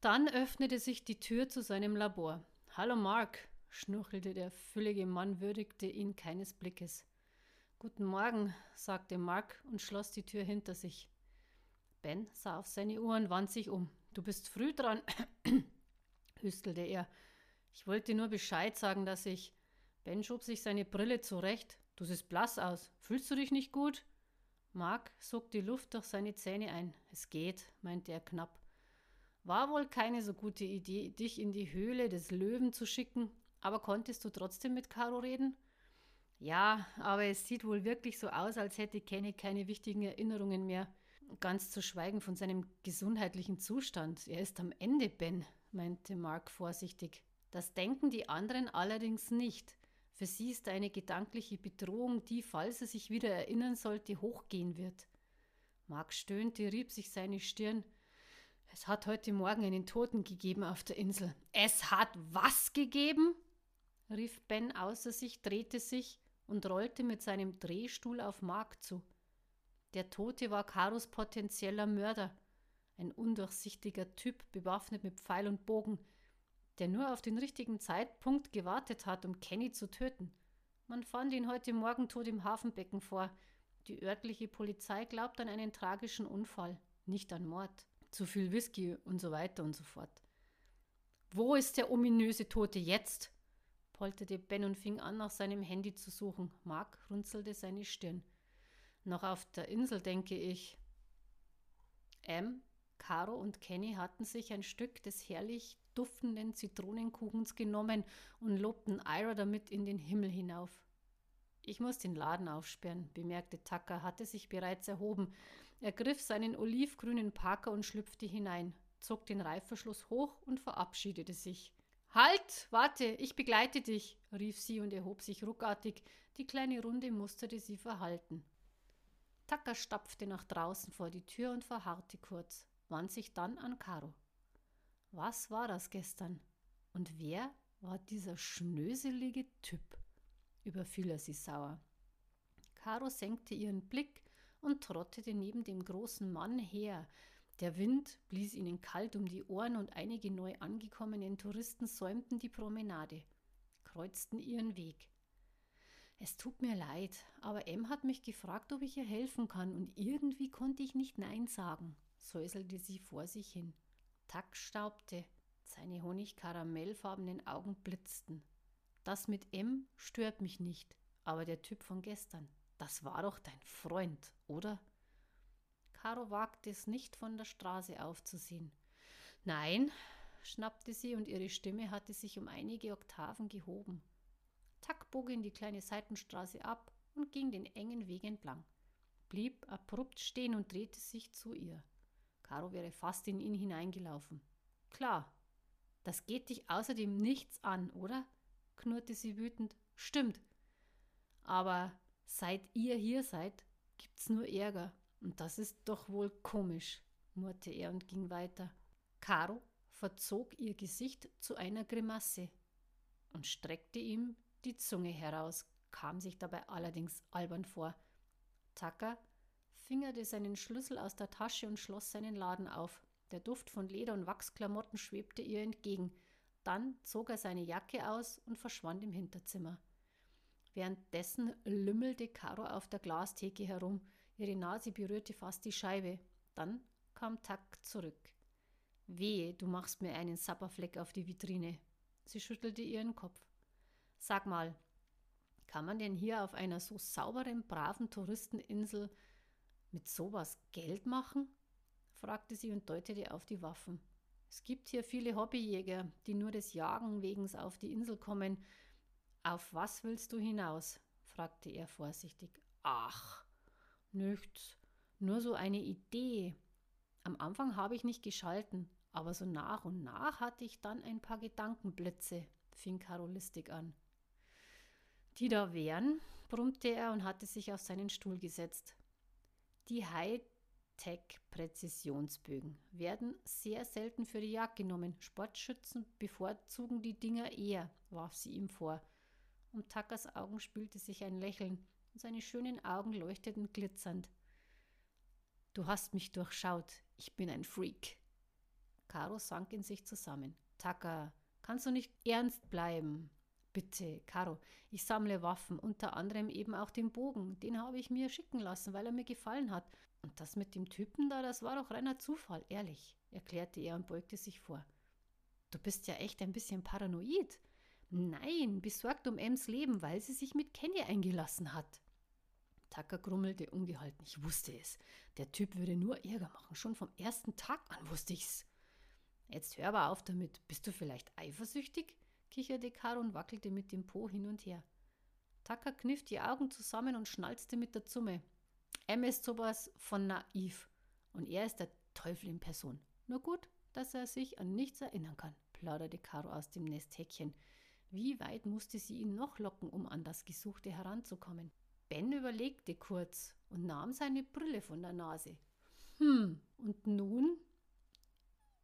Dann öffnete sich die Tür zu seinem Labor. Hallo Mark, schnurchelte der füllige Mann, würdigte ihn keines Blickes. Guten Morgen, sagte Mark und schloss die Tür hinter sich. Ben sah auf seine Uhr und wand sich um. Du bist früh dran, hüstelte er. Ich wollte nur Bescheid sagen, dass ich. Ben schob sich seine Brille zurecht. Du siehst blass aus. Fühlst du dich nicht gut? Mark sog die Luft durch seine Zähne ein. Es geht, meinte er knapp. War wohl keine so gute Idee, dich in die Höhle des Löwen zu schicken, aber konntest du trotzdem mit Caro reden? Ja, aber es sieht wohl wirklich so aus, als hätte Kenny keine wichtigen Erinnerungen mehr. Ganz zu schweigen von seinem gesundheitlichen Zustand. Er ist am Ende, Ben, meinte Mark vorsichtig. Das denken die anderen allerdings nicht. Für sie ist eine gedankliche Bedrohung, die, falls er sich wieder erinnern sollte, hochgehen wird. Mark stöhnte, rieb sich seine Stirn. Es hat heute Morgen einen Toten gegeben auf der Insel. Es hat was gegeben? Rief Ben außer sich, drehte sich und rollte mit seinem Drehstuhl auf Mark zu. Der Tote war Karos potenzieller Mörder, ein undurchsichtiger Typ, bewaffnet mit Pfeil und Bogen, der nur auf den richtigen Zeitpunkt gewartet hat, um Kenny zu töten. Man fand ihn heute Morgen tot im Hafenbecken vor. Die örtliche Polizei glaubt an einen tragischen Unfall, nicht an Mord. Zu viel Whisky und so weiter und so fort. Wo ist der ominöse Tote jetzt? Polterte Ben und fing an, nach seinem Handy zu suchen. Mark runzelte seine Stirn. Noch auf der Insel, denke ich. Em, Caro und Kenny hatten sich ein Stück des herrlich duftenden Zitronenkuchens genommen und lobten Ira damit in den Himmel hinauf. Ich muss den Laden aufsperren, bemerkte Tucker, hatte sich bereits erhoben. Er griff seinen olivgrünen Parker und schlüpfte hinein, zog den Reifverschluss hoch und verabschiedete sich. Halt, warte, ich begleite dich, rief sie und erhob sich ruckartig. Die kleine Runde musterte sie verhalten. Tucker stapfte nach draußen vor die Tür und verharrte kurz, wand sich dann an Caro. Was war das gestern? Und wer war dieser schnöselige Typ? überfiel er sie sauer. Caro senkte ihren Blick und trottete neben dem großen Mann her. Der Wind blies ihnen kalt um die Ohren und einige neu angekommenen Touristen säumten die Promenade, kreuzten ihren Weg. Es tut mir leid, aber M hat mich gefragt, ob ich ihr helfen kann, und irgendwie konnte ich nicht Nein sagen, säuselte sie vor sich hin. Tack staubte, seine honigkaramellfarbenen Augen blitzten. Das mit M stört mich nicht, aber der Typ von gestern, das war doch dein Freund, oder? Caro wagte es nicht, von der Straße aufzusehen. Nein, schnappte sie und ihre Stimme hatte sich um einige Oktaven gehoben. Tack bog in die kleine Seitenstraße ab und ging den engen Weg entlang, blieb abrupt stehen und drehte sich zu ihr. Caro wäre fast in ihn hineingelaufen. Klar, das geht dich außerdem nichts an, oder? knurrte sie wütend. Stimmt. Aber seit ihr hier seid, gibt's nur Ärger. Und das ist doch wohl komisch, murrte er und ging weiter. Caro verzog ihr Gesicht zu einer Grimasse und streckte ihm die Zunge heraus, kam sich dabei allerdings albern vor. Tucker fingerte seinen Schlüssel aus der Tasche und schloss seinen Laden auf. Der Duft von Leder und Wachsklamotten schwebte ihr entgegen. Dann zog er seine Jacke aus und verschwand im Hinterzimmer. Währenddessen lümmelte Caro auf der Glastheke herum. Ihre Nase berührte fast die Scheibe. Dann kam Tack zurück. Wehe, du machst mir einen Sapperfleck auf die Vitrine. Sie schüttelte ihren Kopf. Sag mal, kann man denn hier auf einer so sauberen, braven Touristeninsel mit sowas Geld machen? fragte sie und deutete auf die Waffen. Es gibt hier viele Hobbyjäger, die nur des Jagen wegen auf die Insel kommen. Auf was willst du hinaus? fragte er vorsichtig. Ach, nichts, nur so eine Idee. Am Anfang habe ich nicht geschalten, aber so nach und nach hatte ich dann ein paar Gedankenblitze, fing Karolistik an. Die da wären, brummte er und hatte sich auf seinen Stuhl gesetzt. Die High Tech-Präzisionsbögen werden sehr selten für die Jagd genommen. Sportschützen bevorzugen die Dinger eher, warf sie ihm vor. Um Tuckers Augen spielte sich ein Lächeln und seine schönen Augen leuchteten glitzernd. Du hast mich durchschaut. Ich bin ein Freak. Caro sank in sich zusammen. Tucker, kannst du nicht ernst bleiben? Bitte, Caro, ich sammle Waffen, unter anderem eben auch den Bogen. Den habe ich mir schicken lassen, weil er mir gefallen hat. Und das mit dem Typen da, das war doch reiner Zufall, ehrlich, erklärte er und beugte sich vor. Du bist ja echt ein bisschen paranoid. Nein, besorgt um Ems Leben, weil sie sich mit Kenny eingelassen hat. Tucker grummelte ungehalten. Ich wusste es. Der Typ würde nur Ärger machen. Schon vom ersten Tag an wusste ich's. Jetzt hör aber auf damit. Bist du vielleicht eifersüchtig? kicherte Caro und wackelte mit dem Po hin und her. Tucker kniff die Augen zusammen und schnalzte mit der Zunge. M ist sowas von naiv und er ist der Teufel in Person. Nur gut, dass er sich an nichts erinnern kann, plauderte Caro aus dem Nesthäkchen. Wie weit musste sie ihn noch locken, um an das Gesuchte heranzukommen? Ben überlegte kurz und nahm seine Brille von der Nase. Hm, und nun?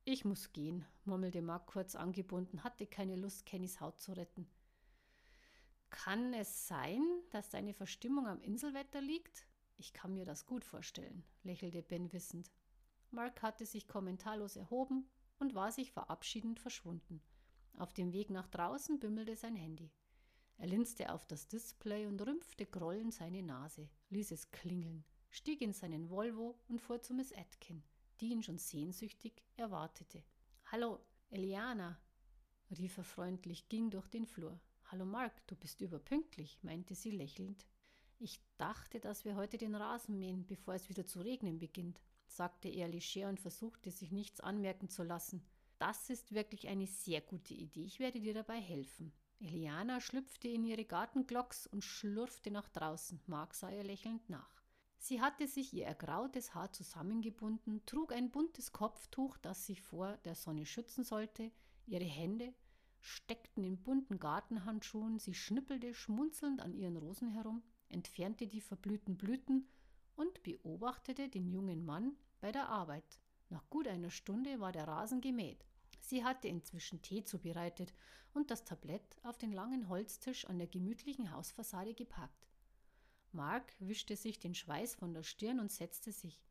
Ich muss gehen, murmelte Mark kurz angebunden, hatte keine Lust, Kennys Haut zu retten. Kann es sein, dass deine Verstimmung am Inselwetter liegt? Ich kann mir das gut vorstellen, lächelte Ben wissend. Mark hatte sich kommentarlos erhoben und war sich verabschiedend verschwunden. Auf dem Weg nach draußen bimmelte sein Handy. Er linste auf das Display und rümpfte grollend seine Nase, ließ es klingeln, stieg in seinen Volvo und fuhr zu Miss Atkin, die ihn schon sehnsüchtig erwartete. Hallo, Eliana, rief er freundlich, ging durch den Flur. Hallo Mark, du bist überpünktlich, meinte sie lächelnd. Ich dachte, dass wir heute den Rasen mähen, bevor es wieder zu regnen beginnt, sagte er leger und versuchte, sich nichts anmerken zu lassen. Das ist wirklich eine sehr gute Idee. Ich werde dir dabei helfen. Eliana schlüpfte in ihre Gartenglocks und schlurfte nach draußen. Mark sah ihr lächelnd nach. Sie hatte sich ihr ergrautes Haar zusammengebunden, trug ein buntes Kopftuch, das sie vor der Sonne schützen sollte. Ihre Hände steckten in bunten Gartenhandschuhen. Sie schnippelte schmunzelnd an ihren Rosen herum, entfernte die verblühten Blüten und beobachtete den jungen Mann bei der Arbeit. Nach gut einer Stunde war der Rasen gemäht. Sie hatte inzwischen Tee zubereitet und das Tablett auf den langen Holztisch an der gemütlichen Hausfassade gepackt. Mark wischte sich den Schweiß von der Stirn und setzte sich.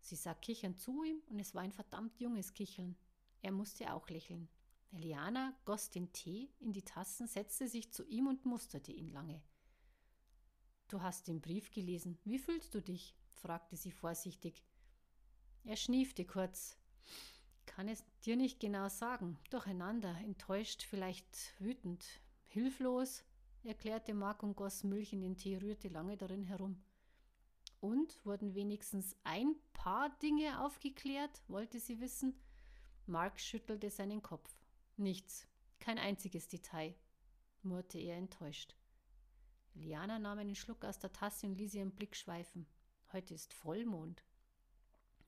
Sie sah kichernd zu ihm und es war ein verdammt junges Kicheln. Er musste auch lächeln. Eliana goss den Tee in die Tassen, setzte sich zu ihm und musterte ihn lange. Du hast den Brief gelesen. Wie fühlst du dich? fragte sie vorsichtig. Er schniefte kurz. Kann es dir nicht genau sagen. Durcheinander, enttäuscht, vielleicht wütend, hilflos, erklärte Mark und goss Milch in den Tee, rührte lange darin herum. Und wurden wenigstens ein paar Dinge aufgeklärt, wollte sie wissen. Mark schüttelte seinen Kopf. Nichts, kein einziges Detail, murrte er enttäuscht. Liana nahm einen Schluck aus der Tasse und ließ ihren Blick schweifen. Heute ist Vollmond.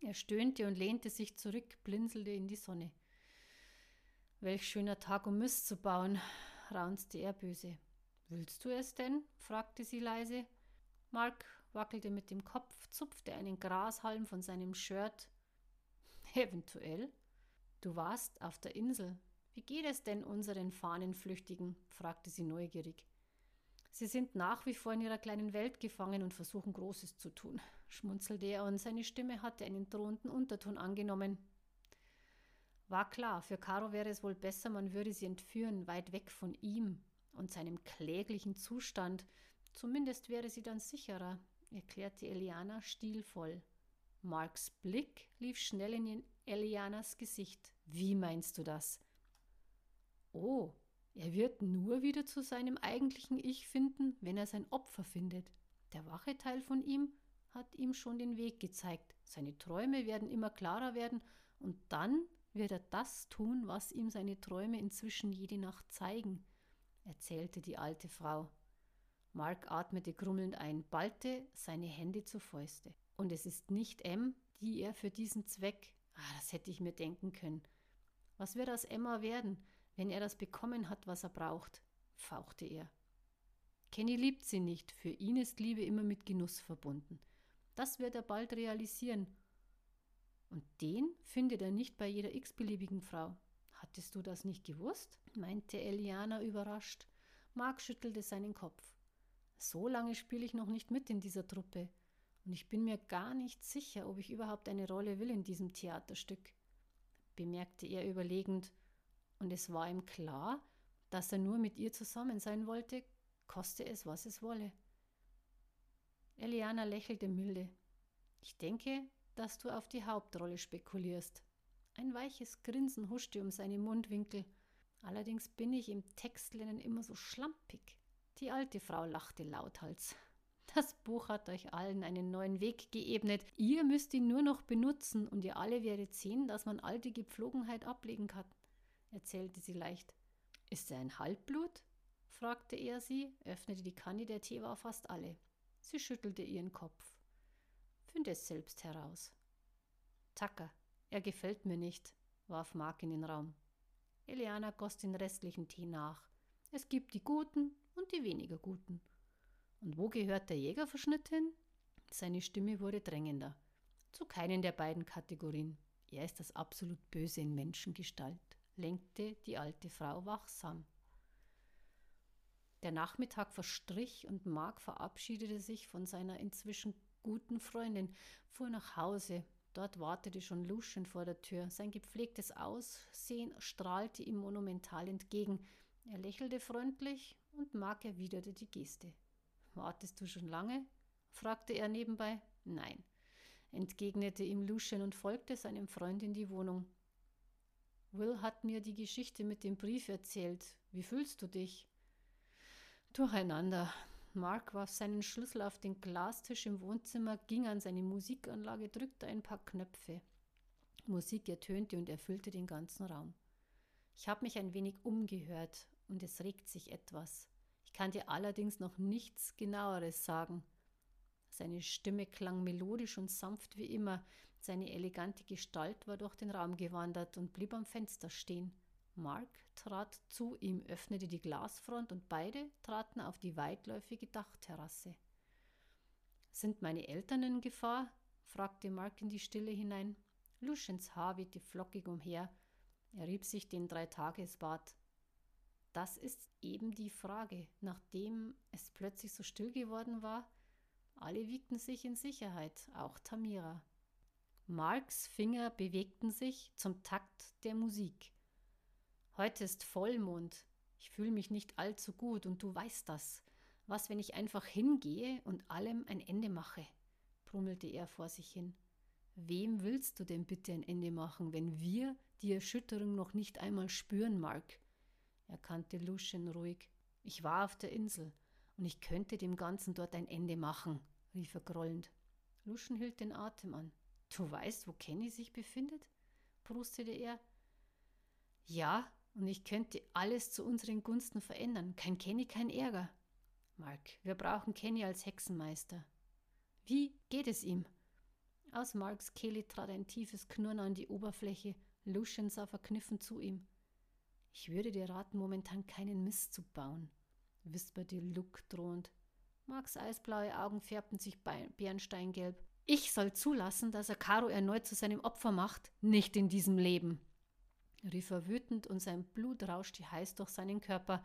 Er stöhnte und lehnte sich zurück, blinzelte in die Sonne. Welch schöner Tag, um Mist zu bauen, raunzte er böse. Willst du es denn? fragte sie leise. Mark wackelte mit dem Kopf, zupfte einen Grashalm von seinem Shirt. Eventuell. Du warst auf der Insel. Wie geht es denn unseren Fahnenflüchtigen? fragte sie neugierig. Sie sind nach wie vor in ihrer kleinen Welt gefangen und versuchen Großes zu tun, schmunzelte er und seine Stimme hatte einen drohenden Unterton angenommen. War klar, für Caro wäre es wohl besser, man würde sie entführen, weit weg von ihm und seinem kläglichen Zustand. Zumindest wäre sie dann sicherer, erklärte Eliana stilvoll. Marks Blick lief schnell in Elianas Gesicht. Wie meinst du das? Oh, er wird nur wieder zu seinem eigentlichen Ich finden, wenn er sein Opfer findet. Der wache Teil von ihm hat ihm schon den Weg gezeigt. Seine Träume werden immer klarer werden und dann wird er das tun, was ihm seine Träume inzwischen jede Nacht zeigen, erzählte die alte Frau. Mark atmete grummelnd ein, ballte seine Hände zu Fäuste. Und es ist nicht M, die er für diesen Zweck. Ah, das hätte ich mir denken können. Was wird aus Emma werden? Wenn er das bekommen hat, was er braucht, fauchte er. Kenny liebt sie nicht, für ihn ist Liebe immer mit Genuss verbunden. Das wird er bald realisieren. Und den findet er nicht bei jeder x-beliebigen Frau. Hattest du das nicht gewusst? meinte Eliana überrascht. Mark schüttelte seinen Kopf. So lange spiele ich noch nicht mit in dieser Truppe. Und ich bin mir gar nicht sicher, ob ich überhaupt eine Rolle will in diesem Theaterstück, bemerkte er überlegend und es war ihm klar, dass er nur mit ihr zusammen sein wollte, koste es, was es wolle. Eliana lächelte milde. Ich denke, dass du auf die Hauptrolle spekulierst. Ein weiches Grinsen huschte um seine Mundwinkel. Allerdings bin ich im Textlernen immer so schlampig. Die alte Frau lachte lauthals. Das Buch hat euch allen einen neuen Weg geebnet. Ihr müsst ihn nur noch benutzen und ihr alle werdet sehen, dass man all die Gepflogenheit ablegen kann erzählte sie leicht. Ist er ein Halbblut? fragte er sie, öffnete die Kanne, der Tee war fast alle. Sie schüttelte ihren Kopf. Finde es selbst heraus. Tacker, er gefällt mir nicht, warf Mark in den Raum. Eliana goss den restlichen Tee nach. Es gibt die Guten und die weniger Guten. Und wo gehört der Jägerverschnitt hin? Seine Stimme wurde drängender. Zu keinen der beiden Kategorien. Er ist das absolut Böse in Menschengestalt lenkte die alte Frau wachsam. Der Nachmittag verstrich und Mark verabschiedete sich von seiner inzwischen guten Freundin, fuhr nach Hause. Dort wartete schon Luschen vor der Tür. Sein gepflegtes Aussehen strahlte ihm monumental entgegen. Er lächelte freundlich und Mark erwiderte die Geste. Wartest du schon lange? fragte er nebenbei. Nein, entgegnete ihm Luschen und folgte seinem Freund in die Wohnung. Will hat mir die Geschichte mit dem Brief erzählt. Wie fühlst du dich? Durcheinander. Mark warf seinen Schlüssel auf den Glastisch im Wohnzimmer, ging an seine Musikanlage, drückte ein paar Knöpfe. Musik ertönte und erfüllte den ganzen Raum. Ich habe mich ein wenig umgehört und es regt sich etwas. Ich kann dir allerdings noch nichts genaueres sagen. Seine Stimme klang melodisch und sanft wie immer, seine elegante Gestalt war durch den Raum gewandert und blieb am Fenster stehen. Mark trat zu ihm, öffnete die Glasfront und beide traten auf die weitläufige Dachterrasse. Sind meine Eltern in Gefahr? fragte Mark in die Stille hinein. Luschens Haar wehte flockig umher. Er rieb sich den Dreitagesbart. Das ist eben die Frage, nachdem es plötzlich so still geworden war. Alle wiegten sich in Sicherheit, auch Tamira. Marks Finger bewegten sich zum Takt der Musik. Heute ist Vollmond. Ich fühle mich nicht allzu gut und du weißt das. Was, wenn ich einfach hingehe und allem ein Ende mache? brummelte er vor sich hin. Wem willst du denn bitte ein Ende machen, wenn wir die Erschütterung noch nicht einmal spüren, Mark? erkannte Lucian ruhig. Ich war auf der Insel und ich könnte dem Ganzen dort ein Ende machen, rief er grollend. Lucian hielt den Atem an. Du weißt, wo Kenny sich befindet? brustete er. Ja, und ich könnte alles zu unseren Gunsten verändern. Kein Kenny, kein Ärger. Mark, wir brauchen Kenny als Hexenmeister. Wie geht es ihm? Aus Marks Kehle trat ein tiefes Knurren an die Oberfläche. Lucian sah verkniffen zu ihm. Ich würde dir raten, momentan keinen Mist zu bauen, wisperte Luke drohend. Marks eisblaue Augen färbten sich bernsteingelb. Ich soll zulassen, dass er Caro erneut zu seinem Opfer macht? Nicht in diesem Leben rief er wütend und sein Blut rauschte heiß durch seinen Körper.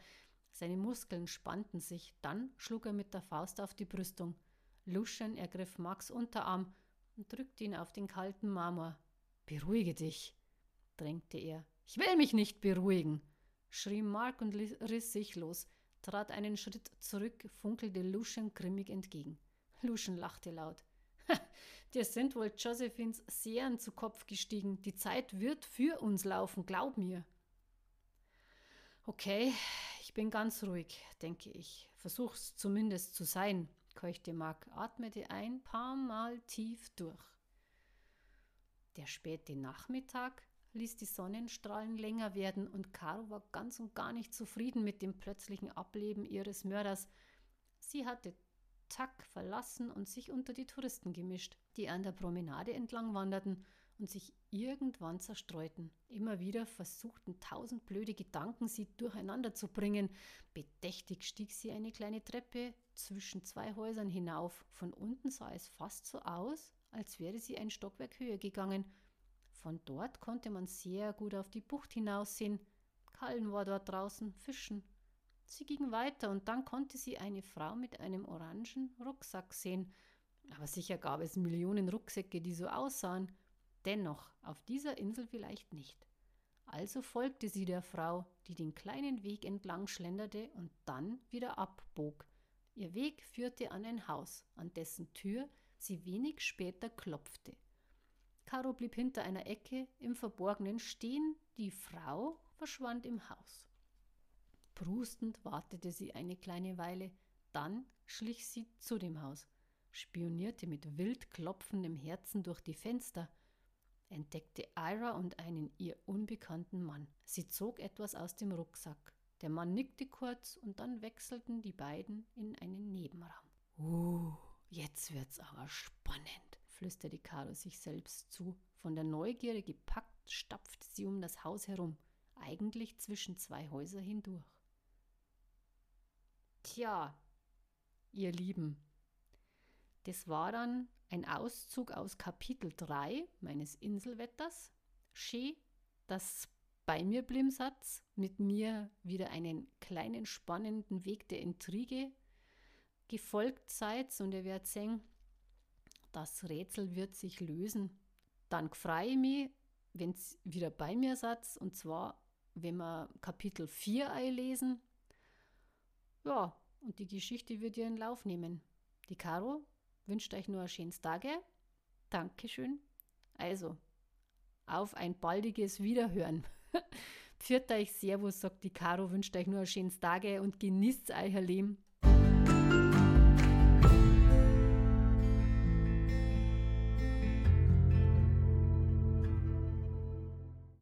Seine Muskeln spannten sich, dann schlug er mit der Faust auf die Brüstung. Lucian ergriff Max Unterarm und drückte ihn auf den kalten Marmor. Beruhige dich, drängte er. Ich will mich nicht beruhigen, schrie Mark und riss sich los, trat einen Schritt zurück, funkelte Lucian grimmig entgegen. Lucian lachte laut. Dir sind wohl Josephines Sehren zu Kopf gestiegen. Die Zeit wird für uns laufen, glaub mir. Okay, ich bin ganz ruhig, denke ich. Versuch's zumindest zu sein, keuchte Mark, atmete ein paar Mal tief durch. Der späte Nachmittag ließ die Sonnenstrahlen länger werden und Caro war ganz und gar nicht zufrieden mit dem plötzlichen Ableben ihres Mörders. Sie hatte Tack verlassen und sich unter die Touristen gemischt, die an der Promenade entlang wanderten und sich irgendwann zerstreuten. Immer wieder versuchten tausend blöde Gedanken, sie durcheinander zu bringen. Bedächtig stieg sie eine kleine Treppe zwischen zwei Häusern hinauf. Von unten sah es fast so aus, als wäre sie ein Stockwerk höher gegangen. Von dort konnte man sehr gut auf die Bucht hinaussehen. Kallen war dort draußen, fischen. Sie ging weiter und dann konnte sie eine Frau mit einem orangen Rucksack sehen. Aber sicher gab es Millionen Rucksäcke, die so aussahen. Dennoch, auf dieser Insel vielleicht nicht. Also folgte sie der Frau, die den kleinen Weg entlang schlenderte und dann wieder abbog. Ihr Weg führte an ein Haus, an dessen Tür sie wenig später klopfte. Caro blieb hinter einer Ecke im Verborgenen stehen, die Frau verschwand im Haus. Prustend wartete sie eine kleine Weile, dann schlich sie zu dem Haus, spionierte mit wild klopfendem Herzen durch die Fenster, entdeckte Ira und einen ihr unbekannten Mann. Sie zog etwas aus dem Rucksack. Der Mann nickte kurz und dann wechselten die beiden in einen Nebenraum. Uh, jetzt wird's aber spannend, flüsterte Caro sich selbst zu. Von der Neugierde gepackt stapfte sie um das Haus herum, eigentlich zwischen zwei Häuser hindurch. Tja, ihr Lieben, das war dann ein Auszug aus Kapitel 3 meines Inselwetters. Schön, dass bei mir Blimsatz mit mir wieder einen kleinen spannenden Weg der Intrige gefolgt seid und ihr werdet sehen, das Rätsel wird sich lösen. Dann freue ich mich, wenn es wieder bei mir seid und zwar, wenn wir Kapitel 4 einlesen ja, und die Geschichte wird ihren Lauf nehmen. Die Caro wünscht euch nur ein schönes Tage. Dankeschön. Also, auf ein baldiges Wiederhören. Pfiat euch Servus, sagt die Caro, wünscht euch nur ein schönes Tage und genießt euer Leben.